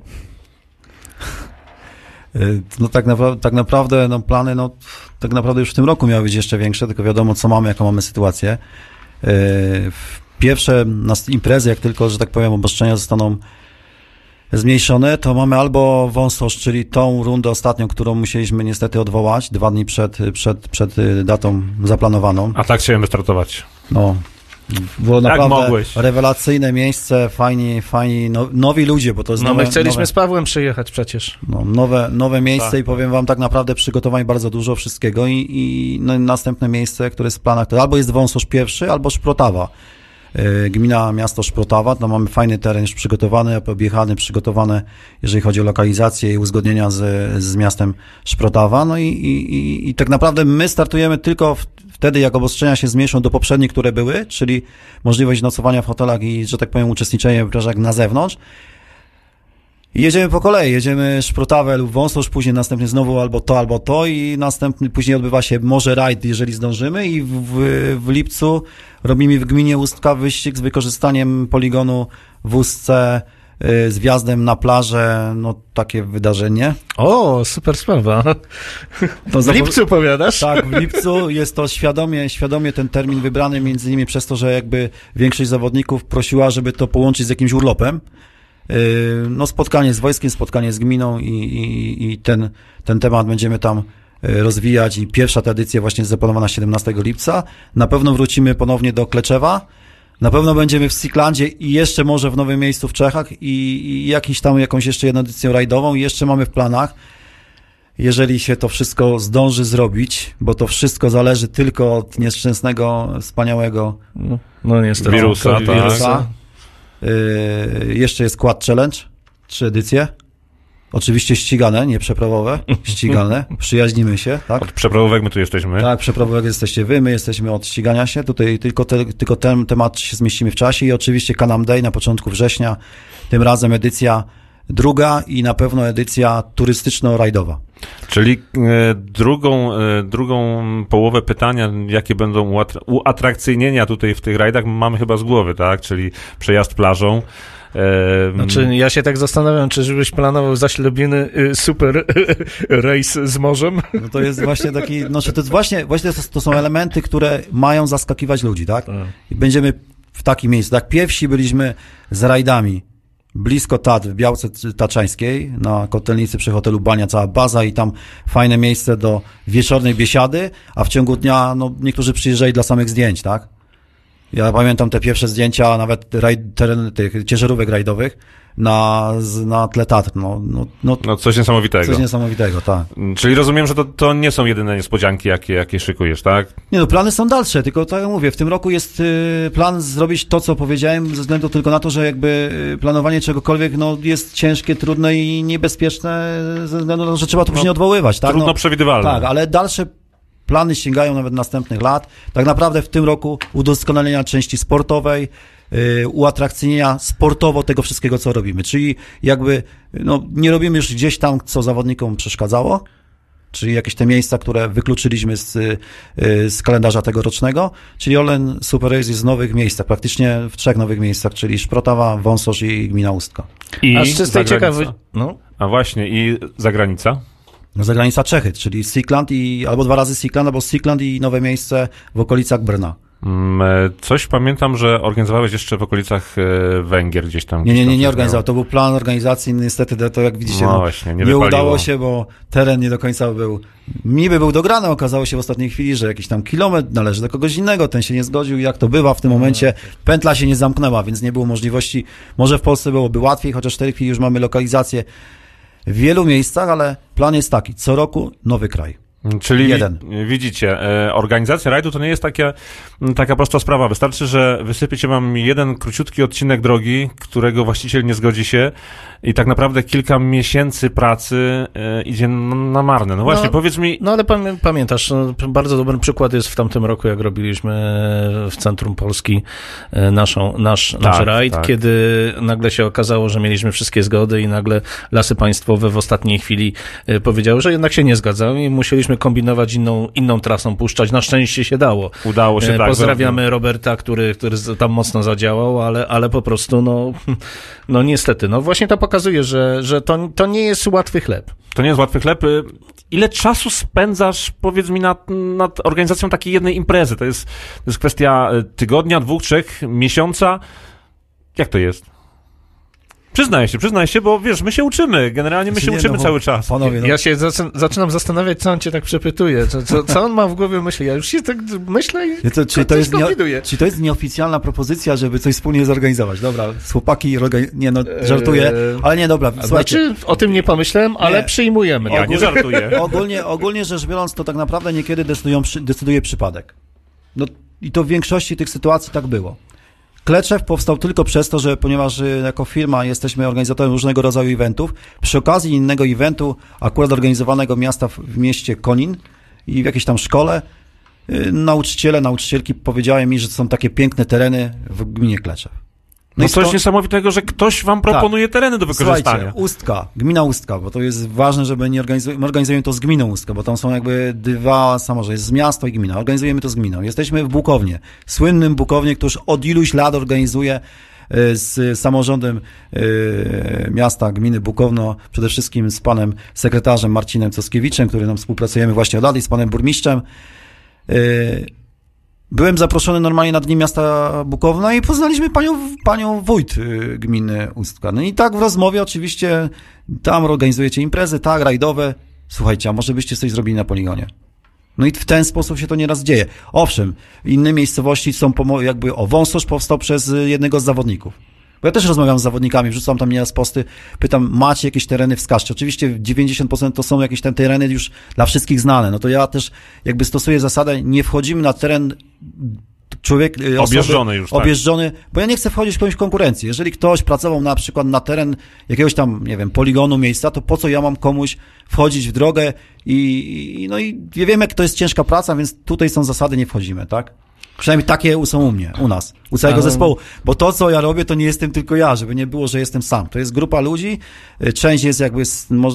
Speaker 5: Y, No tak, napra- tak naprawdę no, plany no, tak naprawdę już w tym roku miały być jeszcze większe, tylko wiadomo co mamy, jaką mamy sytuację. Y, Pierwsze nas imprezy, jak tylko, że tak powiem, obostrzenia zostaną zmniejszone, to mamy albo wąsosz, czyli tą rundę ostatnią, którą musieliśmy niestety odwołać dwa dni przed, przed, przed y, datą zaplanowaną.
Speaker 3: A tak chciałem wystartować.
Speaker 5: No, było naprawdę
Speaker 3: mogłeś?
Speaker 5: rewelacyjne miejsce, fajni, fajni, no, nowi ludzie, bo to jest
Speaker 4: No
Speaker 5: nowe,
Speaker 4: my chcieliśmy
Speaker 5: nowe,
Speaker 4: z Pawłem przyjechać przecież.
Speaker 5: no, nowe, nowe miejsce
Speaker 3: Tak,
Speaker 5: i powiem wam tak naprawdę przygotowań bardzo dużo wszystkiego i, i no, następne miejsce, które jest w planach, to albo jest Wąsosz pierwszy, albo Szprotawa. Yy, Gmina, miasto Szprotawa, tam mamy fajny teren już przygotowany, objechany, przygotowany, jeżeli chodzi o lokalizację i uzgodnienia z, z miastem Szprotawa. No i, i, i, i tak naprawdę my startujemy tylko w, wtedy, jak obostrzenia się zmniejszą do poprzednich, które były, czyli możliwość nocowania w hotelach i, że tak powiem, uczestniczenia w imprezach na zewnątrz. Jedziemy po kolei, jedziemy Szprotawę lub Wąsosz, później następnie znowu albo to, albo to i następny, później odbywa się może rajd, jeżeli zdążymy i w, w, lipcu robimy w gminie Ustka wyścig z wykorzystaniem poligonu w Ustce z wjazdem na plażę, no takie wydarzenie.
Speaker 4: O, super sprawa.
Speaker 5: To
Speaker 4: W lipcu powiadasz?
Speaker 5: Tak, w lipcu jest to świadomie, świadomie ten termin wybrany między innymi przez to, że jakby większość zawodników prosiła, żeby to połączyć z jakimś urlopem. Yy, No spotkanie z wojskiem, spotkanie z gminą i, i, i ten, ten temat będziemy tam yy, rozwijać i pierwsza tradycja właśnie jest zaplanowana 17 lipca. Na pewno wrócimy ponownie do Kleczewa. Na pewno będziemy w Siklandzie i jeszcze może w nowym miejscu w Czechach i, i jakiś tam jakąś jeszcze jedną edycją rajdową i jeszcze mamy w planach jeżeli się to wszystko zdąży zrobić, bo to wszystko zależy tylko od nieszczęsnego, wspaniałego
Speaker 4: No, no niestety.
Speaker 3: Wirusa, tak.
Speaker 5: wirusa. Yy, jeszcze jest Quad Challenge, trzy edycje. Oczywiście ścigane, nie przeprawowe, ścigane. Przyjaźnimy się, tak?
Speaker 3: Od przeprawówek my tu jesteśmy.
Speaker 5: Tak, przeprawowek jesteście wy, my jesteśmy od ścigania się. Tutaj tylko, te, tylko ten temat się zmieścimy w czasie i oczywiście Canam Day na początku września. Tym razem edycja druga i na pewno edycja turystyczno-rajdowa.
Speaker 3: Czyli e, drugą, e, drugą połowę pytania, jakie będą uatr- uatrakcyjnienia tutaj w tych rajdach, mamy chyba z głowy, tak? Czyli przejazd plażą.
Speaker 4: Znaczy, ja się tak zastanawiam, czy żebyś planował zaślubiny y, super rejs z morzem?
Speaker 5: No to jest właśnie taki, no że to jest właśnie, właśnie to, to są elementy, które mają zaskakiwać ludzi, tak? I będziemy w takim miejscu. Tak, pierwsi byliśmy z rajdami blisko Tatr, w Białce Taczańskiej, na Kotelnicy przy hotelu Bania, cała baza i tam fajne miejsce do wieczornej biesiady, a w ciągu dnia, no niektórzy przyjeżdżali dla samych zdjęć, tak? Ja pamiętam te pierwsze zdjęcia, nawet rajd, teren, tych ciężarówek rajdowych na, na tle Tatr, no, no, no
Speaker 3: no coś niesamowitego.
Speaker 5: coś niesamowitego, tak.
Speaker 3: Czyli rozumiem, że to, to nie są jedyne niespodzianki, jakie, jakie szykujesz, tak?
Speaker 5: Nie no, plany są dalsze, tylko tak jak mówię, w tym roku jest y, plan zrobić to, co powiedziałem, ze względu tylko na to, że jakby y, planowanie czegokolwiek no, jest ciężkie, trudne i niebezpieczne, ze względu na to, że trzeba to później odwoływać, tak?
Speaker 3: Trudno
Speaker 5: no,
Speaker 3: przewidywalne.
Speaker 5: tak, ale dalsze plany sięgają nawet następnych lat. Tak naprawdę w tym roku udoskonalenia części sportowej, y, uatrakcyjnienia sportowo tego wszystkiego, co robimy. Czyli jakby no, nie robimy już gdzieś tam, co zawodnikom przeszkadzało, czyli jakieś te miejsca, które wykluczyliśmy z, y, z kalendarza tegorocznego, czyli Olen Super Race jest w nowych miejscach, praktycznie w trzech nowych miejscach, czyli Szprotawa, Wąsosz i Gmina Ustka.
Speaker 3: I
Speaker 4: A z czystej ciekawości... No,
Speaker 3: A właśnie, i zagranica?
Speaker 5: No, Zagranica Czechy, czyli Sikland i albo dwa razy Sikland, albo Sikland i nowe miejsce w okolicach Brna.
Speaker 3: Mm, e, Coś pamiętam, że organizowałeś jeszcze w okolicach e, Węgier gdzieś tam.
Speaker 5: Nie,
Speaker 3: gdzieś
Speaker 5: nie, nie, nie organizował. To był plan organizacji, niestety to, jak widzicie,
Speaker 3: No
Speaker 5: no,
Speaker 3: właśnie, nie
Speaker 5: nie, udało się, bo teren nie do końca był, niby był dograny, okazało się w ostatniej chwili, że jakiś tam kilometr należy do kogoś innego, ten się nie zgodził jak to bywa w tym momencie, pętla się nie zamknęła, więc nie było możliwości, może w Polsce byłoby łatwiej, chociaż w tej chwili już mamy lokalizację w wielu miejscach, ale plan jest taki, co roku nowy kraj.
Speaker 3: Czyli
Speaker 5: Jeden.
Speaker 3: widzicie, e, organizacja rajdu to nie jest takie, m, taka prosta sprawa. Wystarczy, że wysypiecie wam jeden króciutki odcinek drogi, którego właściciel nie zgodzi się i tak naprawdę kilka miesięcy pracy e, idzie na, marne. No właśnie,
Speaker 4: No,
Speaker 3: powiedz mi,
Speaker 4: No ale pamię- pamiętasz, no, bardzo dobry przykład jest w tamtym roku, jak robiliśmy w centrum Polski e, naszą, nasz, nasz
Speaker 3: Tak,
Speaker 4: rajd,
Speaker 3: tak.
Speaker 4: kiedy nagle się okazało, że mieliśmy wszystkie zgody i nagle lasy państwowe w ostatniej chwili powiedziały, że jednak się nie zgadzają i musieliśmy kombinować inną, inną trasą puszczać. Na szczęście się dało.
Speaker 3: udało się
Speaker 4: E,
Speaker 3: tak.
Speaker 4: Pozdrawiamy Roberta, który, który tam mocno zadziałał, ale, ale po prostu, no, no niestety, no właśnie to pokazuje, że, że to, to nie jest łatwy chleb.
Speaker 3: To nie jest łatwy chleb. Y, Ile czasu spędzasz, powiedz mi, nad, nad organizacją takiej jednej imprezy? To jest, to jest kwestia y, tygodnia, dwóch, trzech, miesiąca? Jak to jest? Przyznaję się, przyznaję się, bo wiesz, my się uczymy. Generalnie my się
Speaker 5: Nie,
Speaker 3: uczymy
Speaker 5: no,
Speaker 3: cały czas.
Speaker 5: Panowie, no,
Speaker 4: Ja się zaczyn- zaczynam zastanawiać, co on cię tak przepytuje, co, co, co on ma w głowie myśli. Ja już się tak myślę i
Speaker 5: Ja to, czy, to jest nie, czy to jest nieoficjalna propozycja, żeby coś wspólnie zorganizować? Dobra, chłopaki, nie no, żartuję,
Speaker 4: Eee,
Speaker 5: ale nie, dobra, słuchajcie.
Speaker 4: Znaczy, o tym nie pomyślałem, ale
Speaker 5: Nie.
Speaker 4: przyjmujemy.
Speaker 3: Ja nie żartuję.
Speaker 5: Ogólnie, ogólnie rzecz biorąc, to tak naprawdę niekiedy decydują, decyduje przypadek. No i to w większości tych sytuacji tak było. Kleczew powstał tylko przez to, że ponieważ y, jako firma jesteśmy organizatorem różnego rodzaju eventów, przy okazji innego eventu, akurat organizowanego miasta w, w mieście Konin i w jakiejś tam szkole, y, nauczyciele, nauczycielki powiedziały mi, że są takie piękne tereny w gminie Kleczew.
Speaker 3: No
Speaker 5: i
Speaker 3: coś
Speaker 5: sto-
Speaker 3: niesamowitego, że ktoś wam proponuje tereny do wykorzystania.
Speaker 5: Słuchajcie, Ustka, gmina Ustka, bo to jest ważne, żeby nie organizujemy, my organizujemy to z gminą Ustka, bo tam są jakby dwa samorządy, jest miasto i gmina, organizujemy to z gminą. Jesteśmy w Bukownie, słynnym Bukownie, który od iluś lat organizuje e, z samorządem e, miasta, gminy Bukowno, przede wszystkim z panem sekretarzem Marcinem Coskiewiczem, który nam współpracujemy właśnie od lat i z panem burmistrzem. Byłem zaproszony normalnie na dni miasta Bukowna i poznaliśmy panią, panią wójt y, gminy Ustka. No i tak w rozmowie oczywiście tam organizujecie imprezy, tak, rajdowe. Słuchajcie, a może byście coś zrobili na poligonie? No i w ten sposób się to nieraz dzieje. Owszem, inne miejscowości są jakby, o, Wąsosz powstał przez jednego z zawodników. Bo ja też rozmawiam z zawodnikami, wrzucam tam nieraz posty, pytam, macie jakieś tereny, wskażcie. Oczywiście 90% to są jakieś te tereny już dla wszystkich znane. No to ja też jakby stosuję zasadę, nie wchodzimy na teren człowiek, y, osoby,
Speaker 3: Objeżdżony już, tak.
Speaker 5: objeżdżony, bo ja nie chcę wchodzić w jakąś konkurencję. Jeżeli ktoś pracował na przykład na teren jakiegoś tam, nie wiem, poligonu, miejsca, to po co ja mam komuś wchodzić w drogę i, i no i ja wiem, jak to jest ciężka praca, więc tutaj są zasady, nie wchodzimy, tak? Przynajmniej takie są u mnie, u nas, u całego zespołu. Bo to, co ja robię, to nie jestem tylko ja, żeby nie było, że jestem sam. To jest grupa ludzi, y, część jest jakby,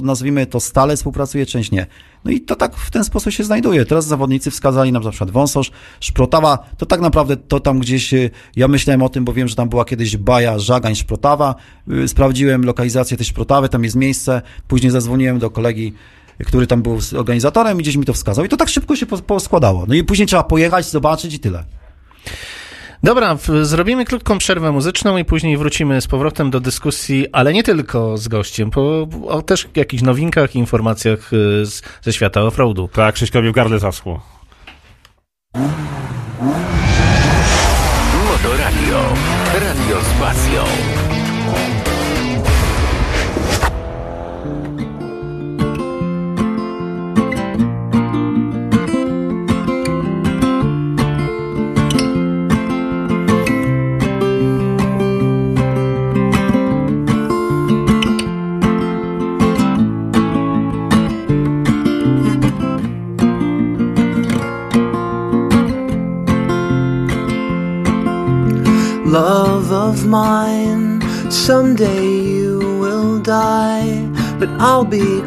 Speaker 5: nazwijmy to stale współpracuje, część nie. No i to tak w ten sposób się znajduje. Teraz zawodnicy wskazali nam na przykład Wąsosz, Szprotawa, to tak naprawdę to tam gdzieś, y, ja myślałem o tym, bo wiem, że tam była kiedyś Baja, Żagań, Szprotawa, Y, sprawdziłem lokalizację tej Szprotawy, tam jest miejsce, później zadzwoniłem do kolegi, który tam był organizatorem i gdzieś mi to wskazał i to tak szybko się po- poskładało. No i później trzeba pojechać, zobaczyć i tyle.
Speaker 4: Dobra, zrobimy krótką przerwę muzyczną i później wrócimy z powrotem do dyskusji, ale nie tylko z gościem, po, o też jakichś nowinkach i informacjach y, z, ze świata offroadu.
Speaker 3: Tak, Krzyśkowi w gardle zaschło.
Speaker 6: Motoradio. Radio z pasją.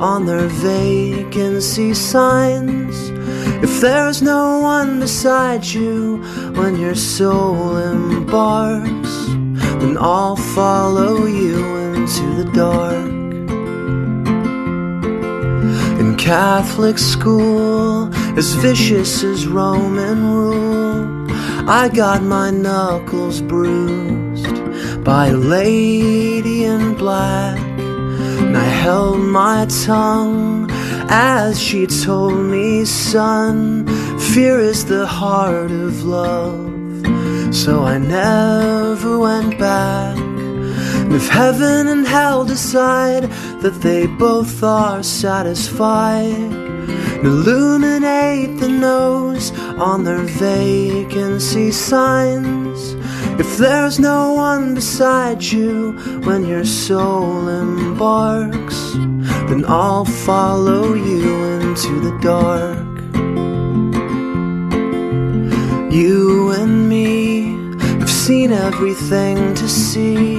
Speaker 7: on their vacancy signs. If there's no one beside you when your soul embarks, then I'll follow you into the dark. In Catholic school, as vicious as Roman rule, I got my knuckles bruised by a lady in black. I held my tongue as she told me, son, fear is the heart of love. So I never went back. And if heaven and hell decide that they both are satisfied, illuminate the nose on their vacancy signs. If there's no one beside you when your soul embarks, then I'll follow you into the dark. You and me have seen everything to see,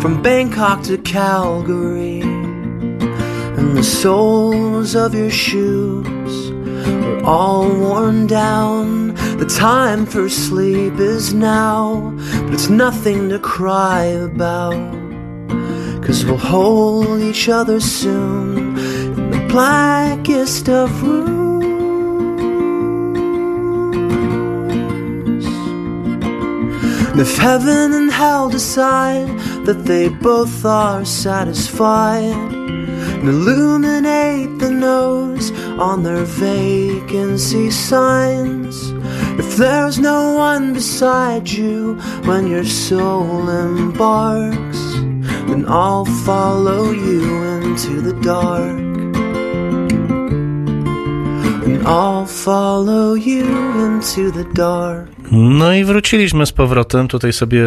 Speaker 7: from Bangkok to Calgary. And the soles of your shoes are all worn down. The time for sleep is now, but it's nothing to cry about. Cause we'll hold each other soon in the blackest of rooms. And if heaven and hell decide that they both are satisfied, and illuminate the nose on their vacancy signs. If there's no one beside you when your soul embarks, then I'll follow you into the dark. And I'll follow you into the dark.
Speaker 4: No i wróciliśmy z powrotem. Tutaj sobie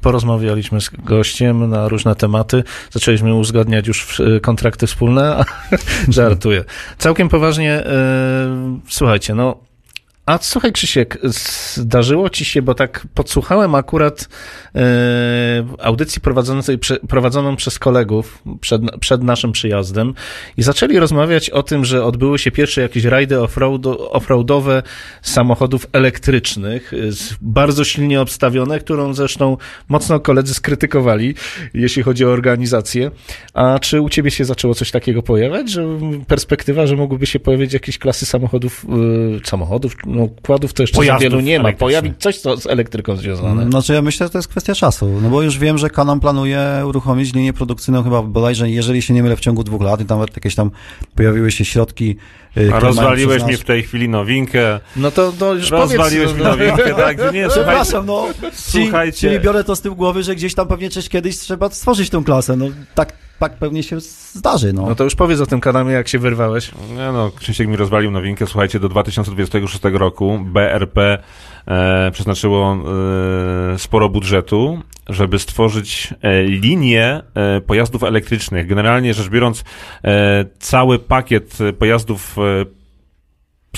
Speaker 4: porozmawialiśmy z gościem na różne tematy. Zaczęliśmy uzgadniać już e, kontrakty wspólne. a- Żartuję. Całkiem poważnie, e, słuchajcie, no. A słuchaj, Krzysiek, zdarzyło ci się, bo tak podsłuchałem akurat e, audycji prowadzonej, prowadzoną przez kolegów przed, przed naszym przyjazdem i zaczęli rozmawiać o tym, że odbyły się pierwsze jakieś rajdy offroad- offroadowe samochodów elektrycznych, z- bardzo silnie obstawione, którą zresztą mocno koledzy skrytykowali, jeśli chodzi o organizację. A czy u ciebie się zaczęło coś takiego pojawiać, że perspektywa, że mogłyby się pojawić jakieś klasy samochodów, e, samochodów, no układów to jeszcze
Speaker 3: Pojazdów
Speaker 4: wielu nie ma, pojawić coś co z elektryką związane.
Speaker 5: Znaczy ja myślę, że to jest kwestia czasu, no bo już wiem, że Canon planuje uruchomić linię produkcyjną chyba bodajże, jeżeli się nie mylę, w ciągu dwóch lat i tam jakieś tam pojawiły się środki. y, mają
Speaker 3: Rozwaliłeś mi w tej chwili nowinkę.
Speaker 4: No to, to już
Speaker 3: Rozwaliłeś mi
Speaker 4: powiedz.
Speaker 3: nowinkę, tak? Nie,
Speaker 5: Przepraszam, no.
Speaker 3: Słuchajcie.
Speaker 5: Czyli, czyli biorę to z tyłu głowy, że gdzieś tam pewnie coś kiedyś trzeba stworzyć tą klasę. No tak, tak pewnie się zdarzy, no.
Speaker 4: No to już powiedz o tym kanale, jak się wyrwałeś.
Speaker 3: Nie no, Krzysiek mi rozwalił nowinkę. Słuchajcie, do 2026 roku BRP e, przeznaczyło e, sporo budżetu, żeby stworzyć e, linię e, pojazdów elektrycznych. Generalnie rzecz biorąc, e, cały pakiet pojazdów e,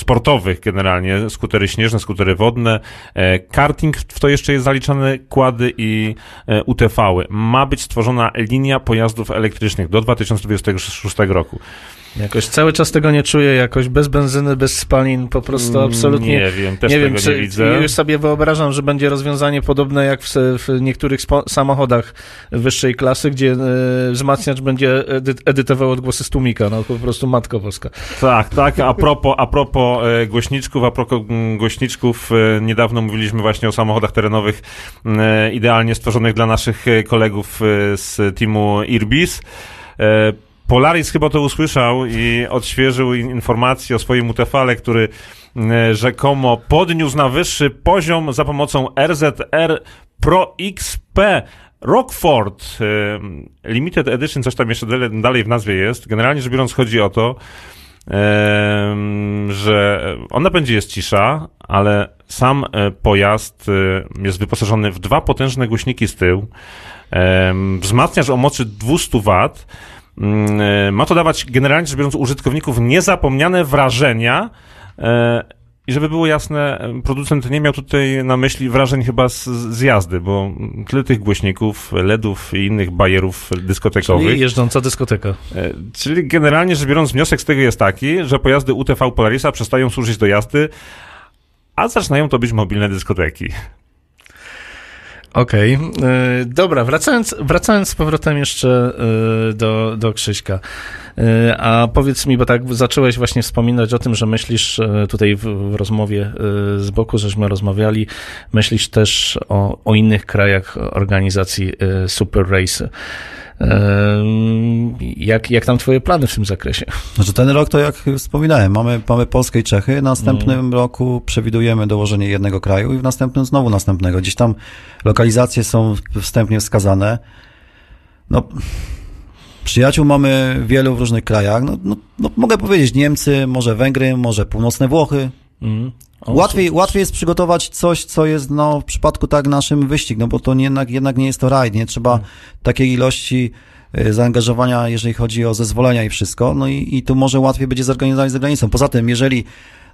Speaker 3: sportowych generalnie, skutery śnieżne, skutery wodne, e, karting, w to jeszcze jest zaliczane kłady i e, UTV-y. Ma być stworzona linia pojazdów elektrycznych do 2026 roku.
Speaker 4: Jakoś cały czas tego nie czuję, jakoś bez benzyny, bez spalin, po prostu absolutnie.
Speaker 3: Nie wiem, też
Speaker 4: nie
Speaker 3: tego
Speaker 4: wiem,
Speaker 3: nie
Speaker 4: czy
Speaker 3: widzę.
Speaker 4: już sobie wyobrażam, że będzie rozwiązanie podobne jak w, w niektórych samochodach wyższej klasy, gdzie e, wzmacniacz będzie edy, edytował odgłosy z tłumika, no po prostu matko boska.
Speaker 3: Tak, tak. A propos, a propos e, głośniczków, a propos mm, głośniczków, e, niedawno mówiliśmy właśnie o samochodach terenowych idealnie stworzonych dla naszych kolegów z teamu Irbis. E, Polaris chyba to usłyszał i odświeżył in- informację o swoim UTV-le, który e, rzekomo podniósł na wyższy poziom za pomocą RZR Pro XP Rockford e, Limited Edition, coś tam jeszcze dale- dalej w nazwie jest. Generalnie rzecz biorąc chodzi o to, em, że on napędzie jest cisza, ale sam e, pojazd e, jest wyposażony w dwa potężne głośniki z tyłu, wzmacniacz o mocy 200 W. Mm, e, Ma to dawać generalnie rzecz biorąc użytkowników niezapomniane wrażenia, e, I żeby było jasne, e, producent nie miał tutaj na myśli wrażeń chyba z, z jazdy, bo tyle tych głośników, LEDów i innych bajerów dyskotekowych.
Speaker 4: Czyli jeżdżąca dyskoteka.
Speaker 3: Czyli generalnie rzecz biorąc, wniosek z tego jest taki, że pojazdy UTV Polarisa przestają służyć do jazdy, a zaczynają to być mobilne dyskoteki.
Speaker 4: Okej, e, dobra, wracając, wracając z powrotem jeszcze e, do, do Krzyśka. E, a powiedz mi, bo tak zacząłeś właśnie wspominać o tym, że myślisz tutaj w, w rozmowie z boku, żeśmy rozmawiali, myślisz też o, o innych krajach organizacji Super Race. Jak, jak tam twoje plany w tym zakresie?
Speaker 5: Znaczy ten rok to jak wspominałem, mamy, mamy Polskę i Czechy, w następnym roku przewidujemy dołożenie jednego kraju i w następnym znowu następnego. Gdzieś tam lokalizacje są wstępnie wskazane. No, przyjaciół mamy wielu w różnych krajach. No, no, no mogę powiedzieć Niemcy, może Węgry, może północne Włochy.
Speaker 4: Mm. O,
Speaker 5: Łatwiej,
Speaker 4: super.
Speaker 5: łatwiej jest przygotować coś, co jest no, w przypadku tak naszym wyścig, no bo to nie, jednak, jednak nie jest to rajd, nie trzeba takiej ilości y, zaangażowania, jeżeli chodzi o zezwolenia i wszystko, no i, i tu może łatwiej będzie zorganizować za granicą. Poza tym, jeżeli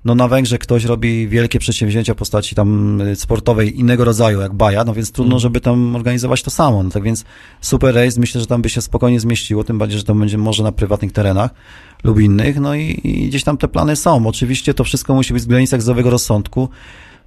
Speaker 5: no na Węgrzech ktoś robi wielkie przedsięwzięcia w postaci tam y, sportowej innego rodzaju, jak Baja, no więc trudno, żeby tam organizować to samo. No tak więc Super Race myślę, że tam by się spokojnie zmieściło, tym bardziej, że to będzie może na prywatnych terenach lub innych, no i, i gdzieś tam te plany są. Oczywiście to wszystko musi być w granicach zdrowego rozsądku,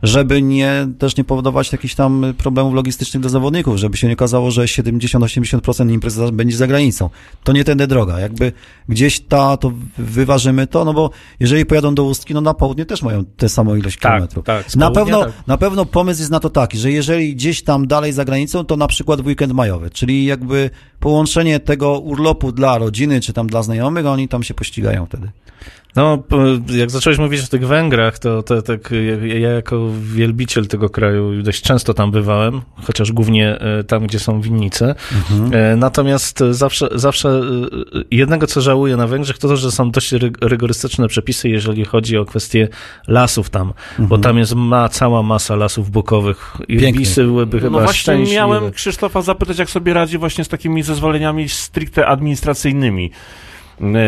Speaker 5: żeby nie, też nie powodować jakichś tam problemów logistycznych dla zawodników, żeby się nie okazało, że 70-80% imprez będzie za granicą. To nie tędy droga. Jakby gdzieś ta, to wyważymy to, no bo jeżeli pojadą do Ustki, no na południe też mają tę samą ilość
Speaker 4: Tak,
Speaker 5: kilometrów.
Speaker 4: tak,
Speaker 5: na
Speaker 4: południa
Speaker 5: pewno,
Speaker 4: tak.
Speaker 5: na pewno pomysł jest na to taki, że jeżeli gdzieś tam dalej za granicą, to na przykład w weekend majowy, czyli jakby połączenie tego urlopu dla rodziny, czy tam dla znajomych, a oni tam się pościgają wtedy.
Speaker 4: No, jak zacząłeś mówić o tych Węgrach, to, to tak ja, ja jako wielbiciel tego kraju dość często tam bywałem, chociaż głównie e, tam, gdzie są winnice. E, Natomiast zawsze, zawsze e, jednego, co żałuję na Węgrzech, to to, że są dość ry- rygorystyczne przepisy, jeżeli chodzi o kwestie lasów tam, bo tam jest ma, cała masa lasów bukowych i
Speaker 5: Pięknych.
Speaker 4: bisy byłyby chyba
Speaker 3: no właśnie
Speaker 4: szczęśliwe.
Speaker 3: miałem Krzysztofa zapytać, jak sobie radzi właśnie z takimi zezwoleniami stricte administracyjnymi.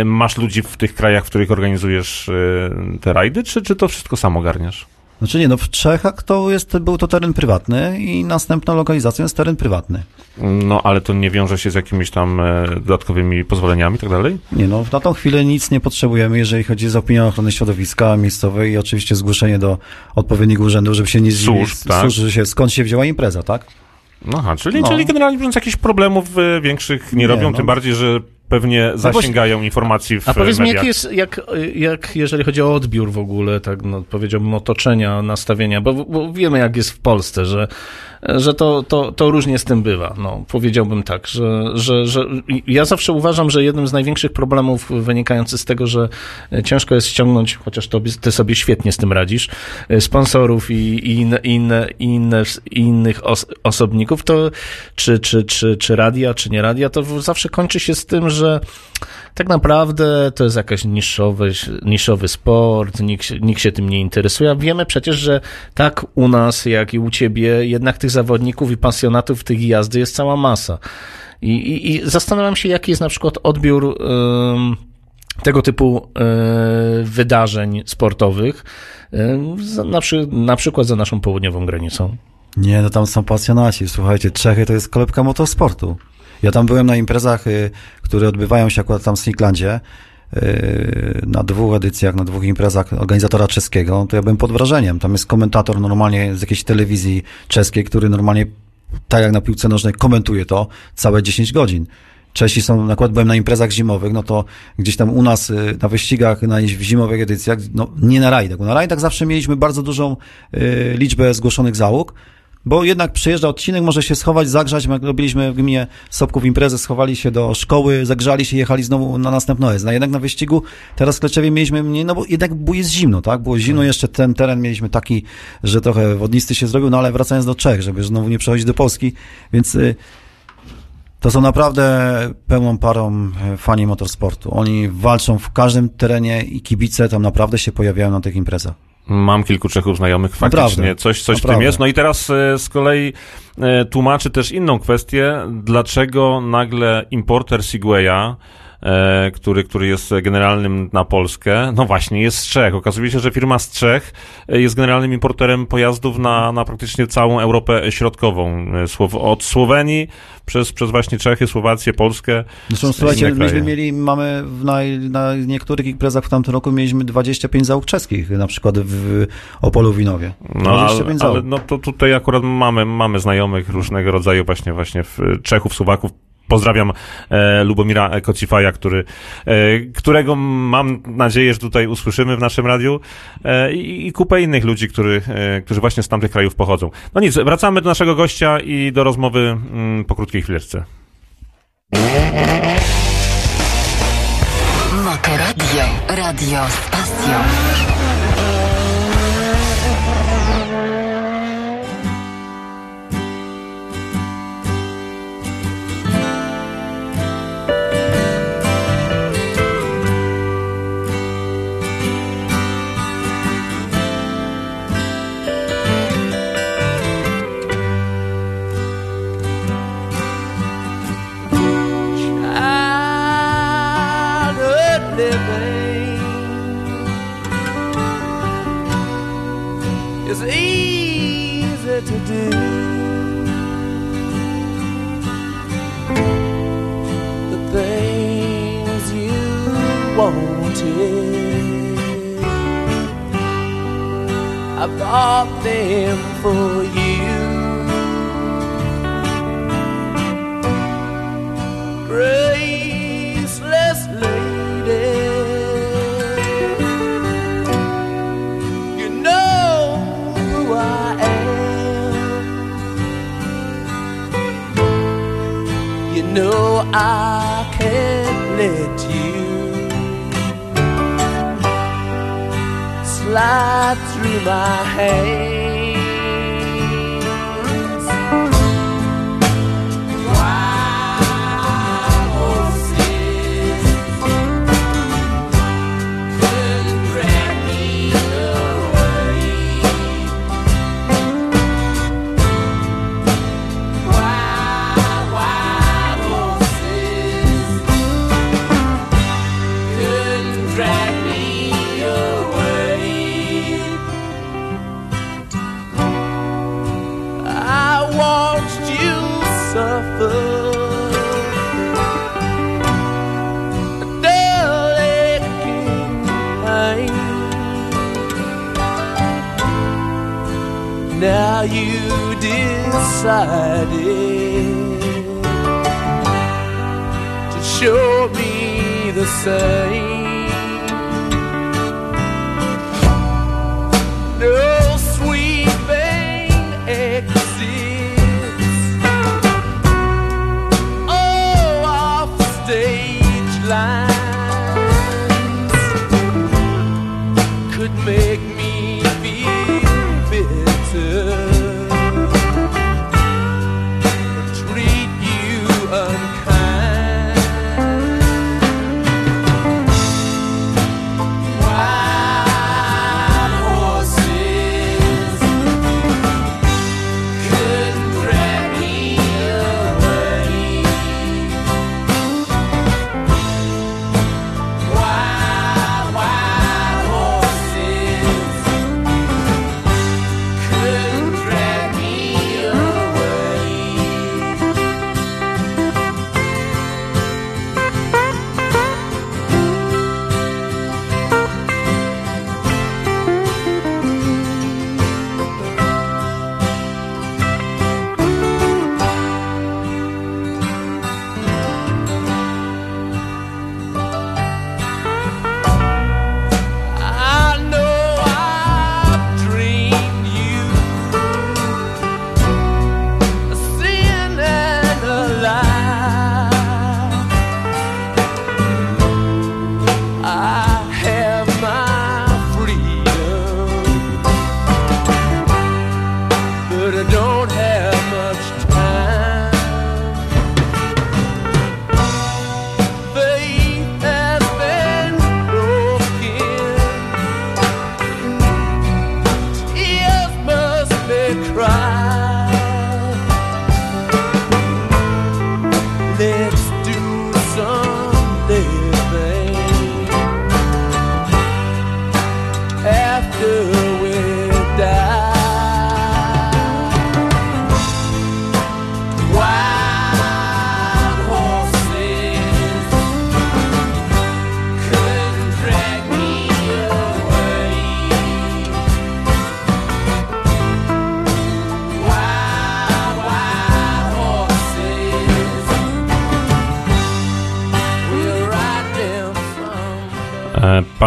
Speaker 3: Y, Masz ludzi w tych krajach, w których organizujesz y, te rajdy, czy, czy to wszystko sam ogarniasz?
Speaker 5: Znaczy nie, no w Czechach to jest, był to teren prywatny i następną lokalizacją jest teren prywatny.
Speaker 3: No, ale to nie wiąże się z jakimiś tam e, dodatkowymi pozwoleniami i tak dalej?
Speaker 5: Nie no, na tą chwilę nic nie potrzebujemy, jeżeli chodzi o opinię ochrony środowiska miejscowej i oczywiście zgłoszenie do odpowiedniego urzędu, żeby się nie zdziwić,
Speaker 3: Służb, tak.
Speaker 5: służb, się, skąd się wzięła impreza, tak?
Speaker 3: Aha, czyli,
Speaker 5: No.
Speaker 3: czyli generalnie biorąc jakichś problemów e, większych nie,
Speaker 5: Nie,
Speaker 3: robią,
Speaker 5: no.
Speaker 3: tym bardziej, że pewnie
Speaker 4: bo-
Speaker 3: zasięgają informacji w
Speaker 4: A powiedz mi,
Speaker 3: mediach.
Speaker 4: jak jest, jak, jak jeżeli chodzi o odbiór w ogóle, tak no, powiedziałbym, otoczenia, nastawienia, bo, bo wiemy, jak jest w Polsce, że, że to, to, to różnie z tym bywa. No, powiedziałbym tak, że, że, że ja zawsze uważam, że jednym z największych problemów wynikających z tego, że ciężko jest ściągnąć, chociaż to ty sobie świetnie z tym radzisz, sponsorów i, i inne, inne, inne, innych os, osobników, to czy, czy, czy, czy radia, czy nie radia, to zawsze kończy się z tym, że tak naprawdę to jest jakiś niszowy, niszowy sport, nikt, nikt się tym nie interesuje. A wiemy przecież, że tak u nas, jak i u ciebie, jednak tych zawodników i pasjonatów tych jazdy jest cała masa. I, i, i zastanawiam się, jaki jest na przykład odbiór ym, tego typu y, wydarzeń sportowych, ym, za, na, przy, na przykład za naszą południową granicą.
Speaker 5: Nie, no tam są pasjonaci. Słuchajcie, Czechy to jest kolebka motorsportu. Ja tam byłem na imprezach, y, które odbywają się akurat tam w Sniklandzie, y, na dwóch edycjach, na dwóch imprezach organizatora czeskiego, to ja byłem pod wrażeniem. Tam jest komentator normalnie z jakiejś telewizji czeskiej, który normalnie, tak jak na piłce nożnej, komentuje to całe 10 godzin. Czesi są, na przykład byłem na imprezach zimowych, no to gdzieś tam u nas y, na wyścigach, na zimowych edycjach, no nie na rajdach, na rajdach zawsze mieliśmy bardzo dużą liczbę zgłoszonych załóg, bo jednak przyjeżdża odcinek, może się schować, zagrzać, jak robiliśmy w gminie Sobków imprezę, schowali się do szkoły, zagrzali się, jechali znowu na następną. A jednak na wyścigu teraz w Kleczewie mieliśmy mniej, no bo jednak było jest zimno, tak? Było zimno, jeszcze ten teren mieliśmy taki, że trochę wodnisty się zrobił, no ale wracając do Czech, żeby znowu nie przechodzić do Polski, więc y, to są naprawdę pełną parą e, fani motorsportu. Oni walczą w każdym terenie i kibice tam naprawdę się pojawiają na tych imprezach.
Speaker 3: Mam kilku Czechów znajomych, faktycznie
Speaker 5: Naprawdę.
Speaker 3: coś, coś w tym jest. No i teraz e, z kolei e, tłumaczy też inną kwestię, dlaczego nagle importer Segwaya e, który, który jest generalnym na Polskę, no właśnie, jest z Czech. Okazuje się, że firma z Czech e, jest generalnym importerem pojazdów na, na praktycznie całą Europę Środkową. E, Słow- Od Słowenii przez, przez właśnie Czechy, Słowację, Polskę.
Speaker 5: Zresztą słuchajcie, myśmy mieli, mamy w na, na niektórych imprezach w tamtym roku mieliśmy 25 załóg czeskich, na przykład w Opolu Winowie.
Speaker 3: No,
Speaker 5: 25
Speaker 3: ale, ale no to tutaj akurat mamy, mamy znajomych różnego rodzaju właśnie właśnie w Czechów, Słowaków. Pozdrawiam e, Lubomira Kocifaja, który, e, którego mam nadzieję, że tutaj usłyszymy w naszym radiu e, i, i kupę innych ludzi, który, e, którzy właśnie z tamtych krajów pochodzą. No nic, wracamy do naszego gościa i do rozmowy mm, po krótkiej chwileczce.
Speaker 8: Motoradio. Radio z pasją.
Speaker 1: Wanted, I bought them for you. graceless lady. You know who I am. You know I can't let you light through my
Speaker 3: hair.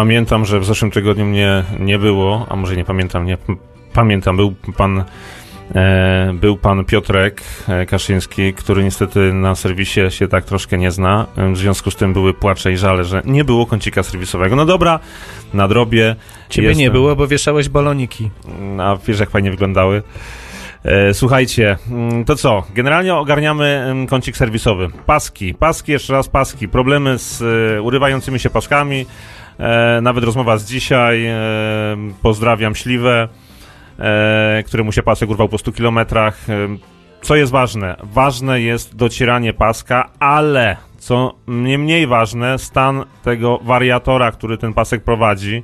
Speaker 3: Pamiętam, że w zeszłym tygodniu mnie nie było, a może nie pamiętam, nie pamiętam, był pan, e, był pan Piotrek e, Kaszyński, który niestety na serwisie się tak troszkę nie zna, e, w związku z tym były płacze i żale, że nie było kącika serwisowego. No dobra, nadrobię.
Speaker 4: Ciebie
Speaker 3: Jestem-
Speaker 4: nie było, bo wieszałeś baloniki.
Speaker 3: a wiesz, jak fajnie wyglądały. E, Słuchajcie, mm, to co? Generalnie ogarniamy em, kącik serwisowy. Paski, paski, jeszcze raz paski. Problemy z e, urywającymi się paskami. E, nawet rozmowa z dzisiaj. Pozdrawiam Śliwę, któremu się pasek urwał po 100 kilometrach. Co jest ważne? Ważne jest docieranie paska, ale co nie mniej ważne, stan tego wariatora, który ten pasek prowadzi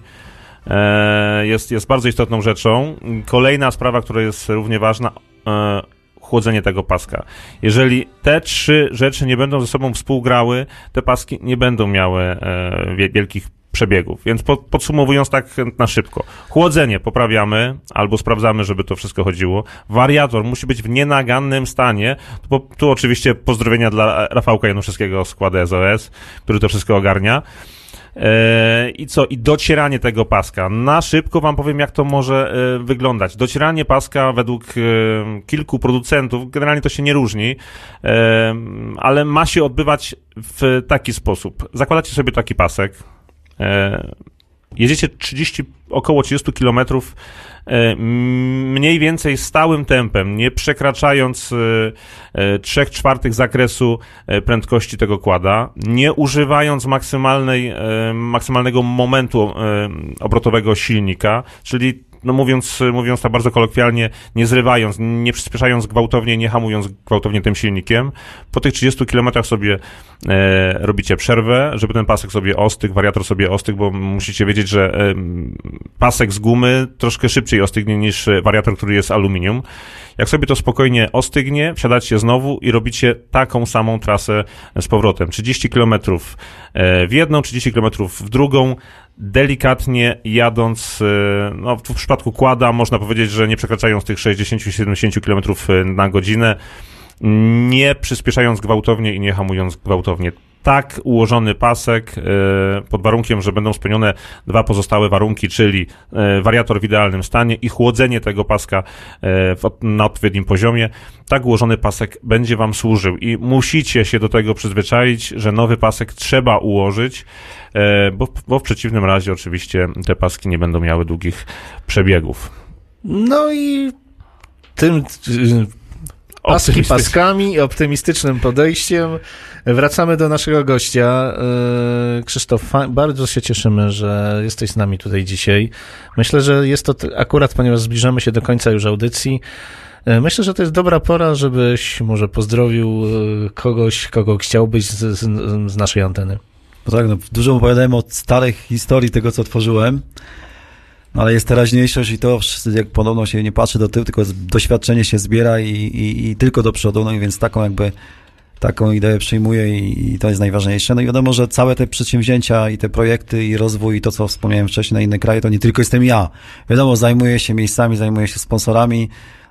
Speaker 3: jest, jest bardzo istotną rzeczą. Kolejna sprawa, która jest równie ważna, e, chłodzenie tego paska. Jeżeli te trzy rzeczy nie będą ze sobą współgrały, te paski nie będą miały e, wie- wielkich przebiegów. Więc po, podsumowując tak na szybko. Chłodzenie poprawiamy albo sprawdzamy, żeby to wszystko chodziło. Wariator musi być w nienagannym stanie. Tu, tu oczywiście pozdrowienia dla Rafałka Januszewskiego z składu SOS, który to wszystko ogarnia. E, I co? I docieranie tego paska. Na szybko wam powiem, jak to może e, wyglądać. Docieranie paska według e, kilku producentów, generalnie to się nie różni, ale ma się odbywać w taki sposób. Zakładacie sobie taki pasek, jedziecie 30, około 30 kilometrów mniej więcej stałym tempem, nie przekraczając e, 3 czwartych zakresu e, prędkości tego kłada, nie używając maksymalnej, e, maksymalnego momentu e, obrotowego silnika, czyli no mówiąc, mówiąc tak bardzo kolokwialnie, nie zrywając, nie przyspieszając gwałtownie, nie hamując gwałtownie tym silnikiem. Po tych 30 km sobie e, robicie przerwę, żeby ten pasek sobie ostygł, wariator sobie ostygł, bo musicie wiedzieć, że e, pasek z gumy troszkę szybciej ostygnie niż wariator, który jest aluminium. Jak sobie to spokojnie ostygnie, wsiadacie znowu i robicie taką samą trasę z powrotem. 30 km w jedną, 30 km w drugą, delikatnie jadąc, e, no w przypadku kłada można powiedzieć, że nie przekraczając tych 60-70 km na godzinę, nie przyspieszając gwałtownie i nie hamując gwałtownie. Tak ułożony pasek, e, pod warunkiem, że będą spełnione dwa pozostałe warunki, czyli e, wariator w idealnym stanie i chłodzenie tego paska e, na odpowiednim poziomie, tak ułożony pasek będzie Wam służył i musicie się do tego przyzwyczaić, że nowy pasek trzeba ułożyć, bo, bo w przeciwnym razie oczywiście te paski nie będą miały długich przebiegów.
Speaker 4: No i tym paski paskami i optymistycznym podejściem wracamy do naszego gościa. Y, Krzysztof, bardzo się cieszymy, że jesteś z nami tutaj dzisiaj. Myślę, że jest to akurat, ponieważ zbliżamy się do końca już audycji, y, Myślę, że to jest dobra pora, żebyś może pozdrowił y, kogoś, kogo chciałbyś z, z, z naszej anteny.
Speaker 5: No tak, no, dużo opowiadałem o starych historii tego, co tworzyłem, ale jest teraźniejszość i to jak podobno się nie patrzy do tyłu, tylko doświadczenie się zbiera i, i, i tylko do przodu, no i więc taką jakby taką ideę przyjmuję i, i to jest najważniejsze. No i wiadomo, że całe te przedsięwzięcia i te projekty i rozwój i to, co wspomniałem wcześniej na inne kraje, to nie tylko jestem ja. Wiadomo, zajmuję się miejscami, zajmuję się sponsorami,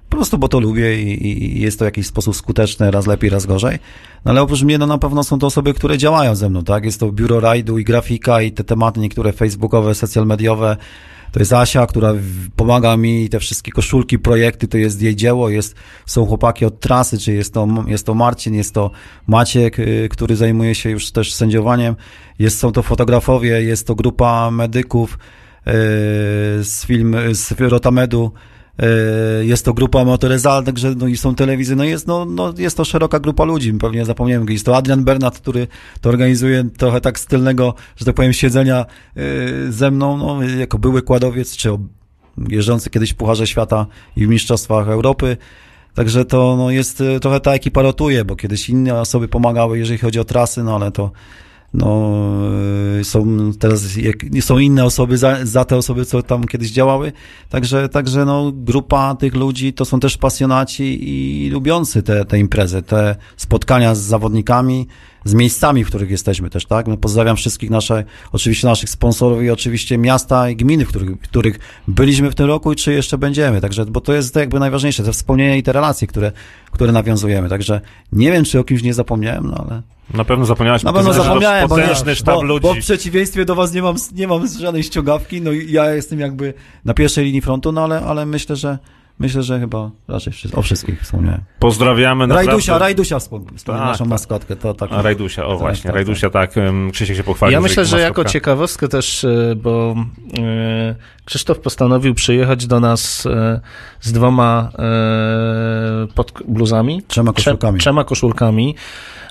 Speaker 5: po prostu bo to lubię i, i- i jest to w jakiś sposób skuteczne, raz lepiej, raz gorzej. No ale oprócz mnie, no na pewno są to osoby, które działają ze mną, tak? Jest to biuro rajdu i grafika i te tematy niektóre facebookowe, social mediowe. To jest Asia, która pomaga mi te wszystkie koszulki, projekty, to jest jej dzieło, jest, są chłopaki od trasy, czy jest to, jest to Marcin, jest to Maciek, y, który zajmuje się już też sędziowaniem, jest, są to fotografowie, jest to grupa medyków y, z film, z Rotamedu, jest to grupa motoryzal, także no i są telewizy, no jest, no, no jest to szeroka grupa ludzi, pewnie zapomniałem, jest to Adrian Bernat, który to organizuje trochę tak stylnego, że tak powiem, siedzenia y, ze mną, no, jako były kładowiec, czy jeżdżący kiedyś w Pucharze Świata i w Mistrzostwach Europy, Także to no, jest y, trochę ta ekipa rotuje, bo kiedyś inne osoby pomagały, jeżeli chodzi o trasy, no ale to no, y, są teraz są inne osoby za, za te osoby, co tam kiedyś działały. Także, także no, grupa tych ludzi to są też pasjonaci i lubiący te, te imprezy, te spotkania z zawodnikami, z miejscami, w których jesteśmy też, tak? No, pozdrawiam wszystkich nasze, oczywiście naszych sponsorów i oczywiście miasta i gminy, w których, w których byliśmy w tym roku i czy jeszcze będziemy, także, bo to jest jakby najważniejsze, te wspomnienia i te relacje, które, które nawiązujemy, także nie wiem, czy o kimś nie zapomniałem, no ale...
Speaker 3: Na pewno zapomniałeś,
Speaker 5: Na pewno zapomniałem, bo,
Speaker 3: potężny
Speaker 5: nie,
Speaker 3: sztab
Speaker 5: bo,
Speaker 3: ludzi.
Speaker 5: bo w przeciwieństwie do was nie mam, nie mam żadnej ściągawki, no i ja jestem jakby na pierwszej linii frontu, no ale, ale myślę, że myślę, że chyba raczej wszyscy, o wszystkich wspomniałem.
Speaker 3: Pozdrawiamy naprawdę.
Speaker 5: Rajdusia, Rajdusia wspomnę
Speaker 3: Tak,
Speaker 5: naszą
Speaker 3: tak.
Speaker 5: maskotkę, to tak.
Speaker 3: A, Rajdusia, o
Speaker 5: Tak,
Speaker 3: właśnie,
Speaker 5: tak,
Speaker 3: Rajdusia, tak, em, Krzysiek się pochwalił.
Speaker 4: Ja myślę, że jako ciekawostkę też, e, bo e, Krzysztof postanowił przyjechać do nas e, z dwoma pod bluzami.
Speaker 5: Trzema koszulkami.
Speaker 4: Trze, trzema koszulkami.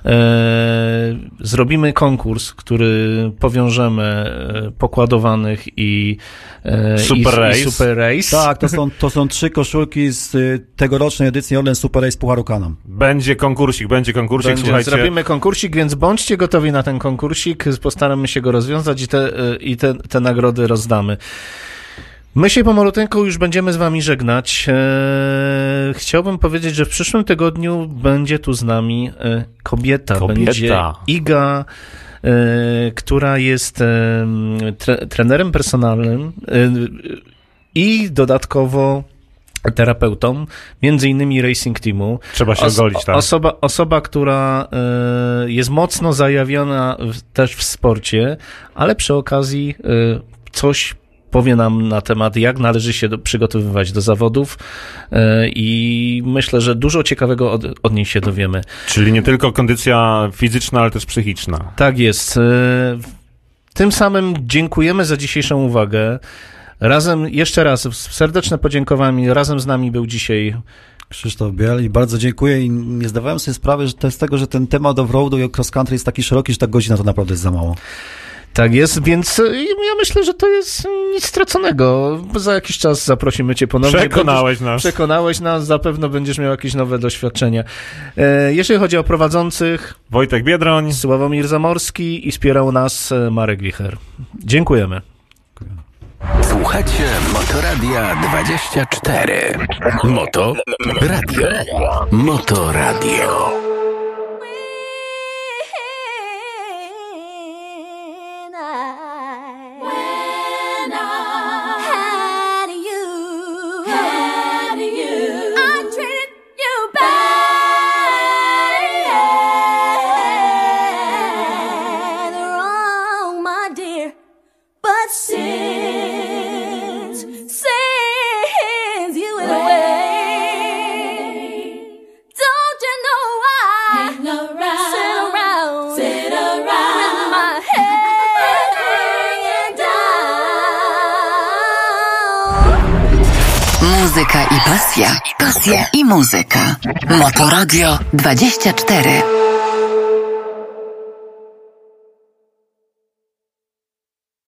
Speaker 4: E, zrobimy konkurs, który powiążemy e, pokładowanych i, e,
Speaker 3: Super
Speaker 4: i,
Speaker 3: Race.
Speaker 4: i Super Race.
Speaker 5: Tak, to są, to są trzy koszulki z y, tegorocznej edycji Orlen Super Race Pucharu Kanom.
Speaker 3: Będzie konkursik, będzie konkursik,
Speaker 4: Będzie,
Speaker 3: słuchajcie.
Speaker 4: zrobimy konkursik, więc bądźcie gotowi na ten konkursik. Postaramy się go rozwiązać i te, y, i te, te nagrody rozdamy. My się pomaluteńku już będziemy z wami żegnać. Eee, chciałbym powiedzieć, że w przyszłym tygodniu będzie tu z nami e, kobieta.
Speaker 3: Kobieta.
Speaker 4: Będzie Iga, e, która jest e, tre, trenerem personalnym e, i dodatkowo terapeutą, między innymi Racing Teamu.
Speaker 3: Trzeba się
Speaker 4: Os-
Speaker 3: ogolić, tak.
Speaker 4: Osoba, osoba która e, jest mocno zajawiona w, też w sporcie, ale przy okazji e, coś powie nam na temat, jak należy się do, przygotowywać do zawodów e, i myślę, że dużo ciekawego od, od niej się dowiemy.
Speaker 3: Czyli nie tylko kondycja fizyczna, ale też psychiczna.
Speaker 4: Tak jest. E, Tym samym dziękujemy za dzisiejszą uwagę. Razem, jeszcze raz, serdeczne podziękowania. Razem z nami był dzisiaj
Speaker 5: Krzysztof Biel i bardzo dziękuję i nie zdawałem sobie sprawy, że to jest tego, że ten temat off-roadu i cross country jest taki szeroki, że ta godzina to naprawdę jest za mało.
Speaker 4: Tak jest, więc e, ja myślę, że to jest nic straconego. Za jakiś czas zaprosimy cię ponownie.
Speaker 3: Przekonałeś
Speaker 4: Będziesz-
Speaker 3: nas.
Speaker 4: Przekonałeś nas, zapewne będziesz miał jakieś nowe doświadczenia. E, jeżeli chodzi o prowadzących,
Speaker 3: Wojtek Biedroń.
Speaker 4: Sławomir Zamorski i wspierał nas e, Marek Wicher. Dziękujemy.
Speaker 6: Słuchacie Motoradia 24. Moto Radio. Motoradio.
Speaker 9: When
Speaker 1: pasja. Pasja i muzyka. Motoradio 24.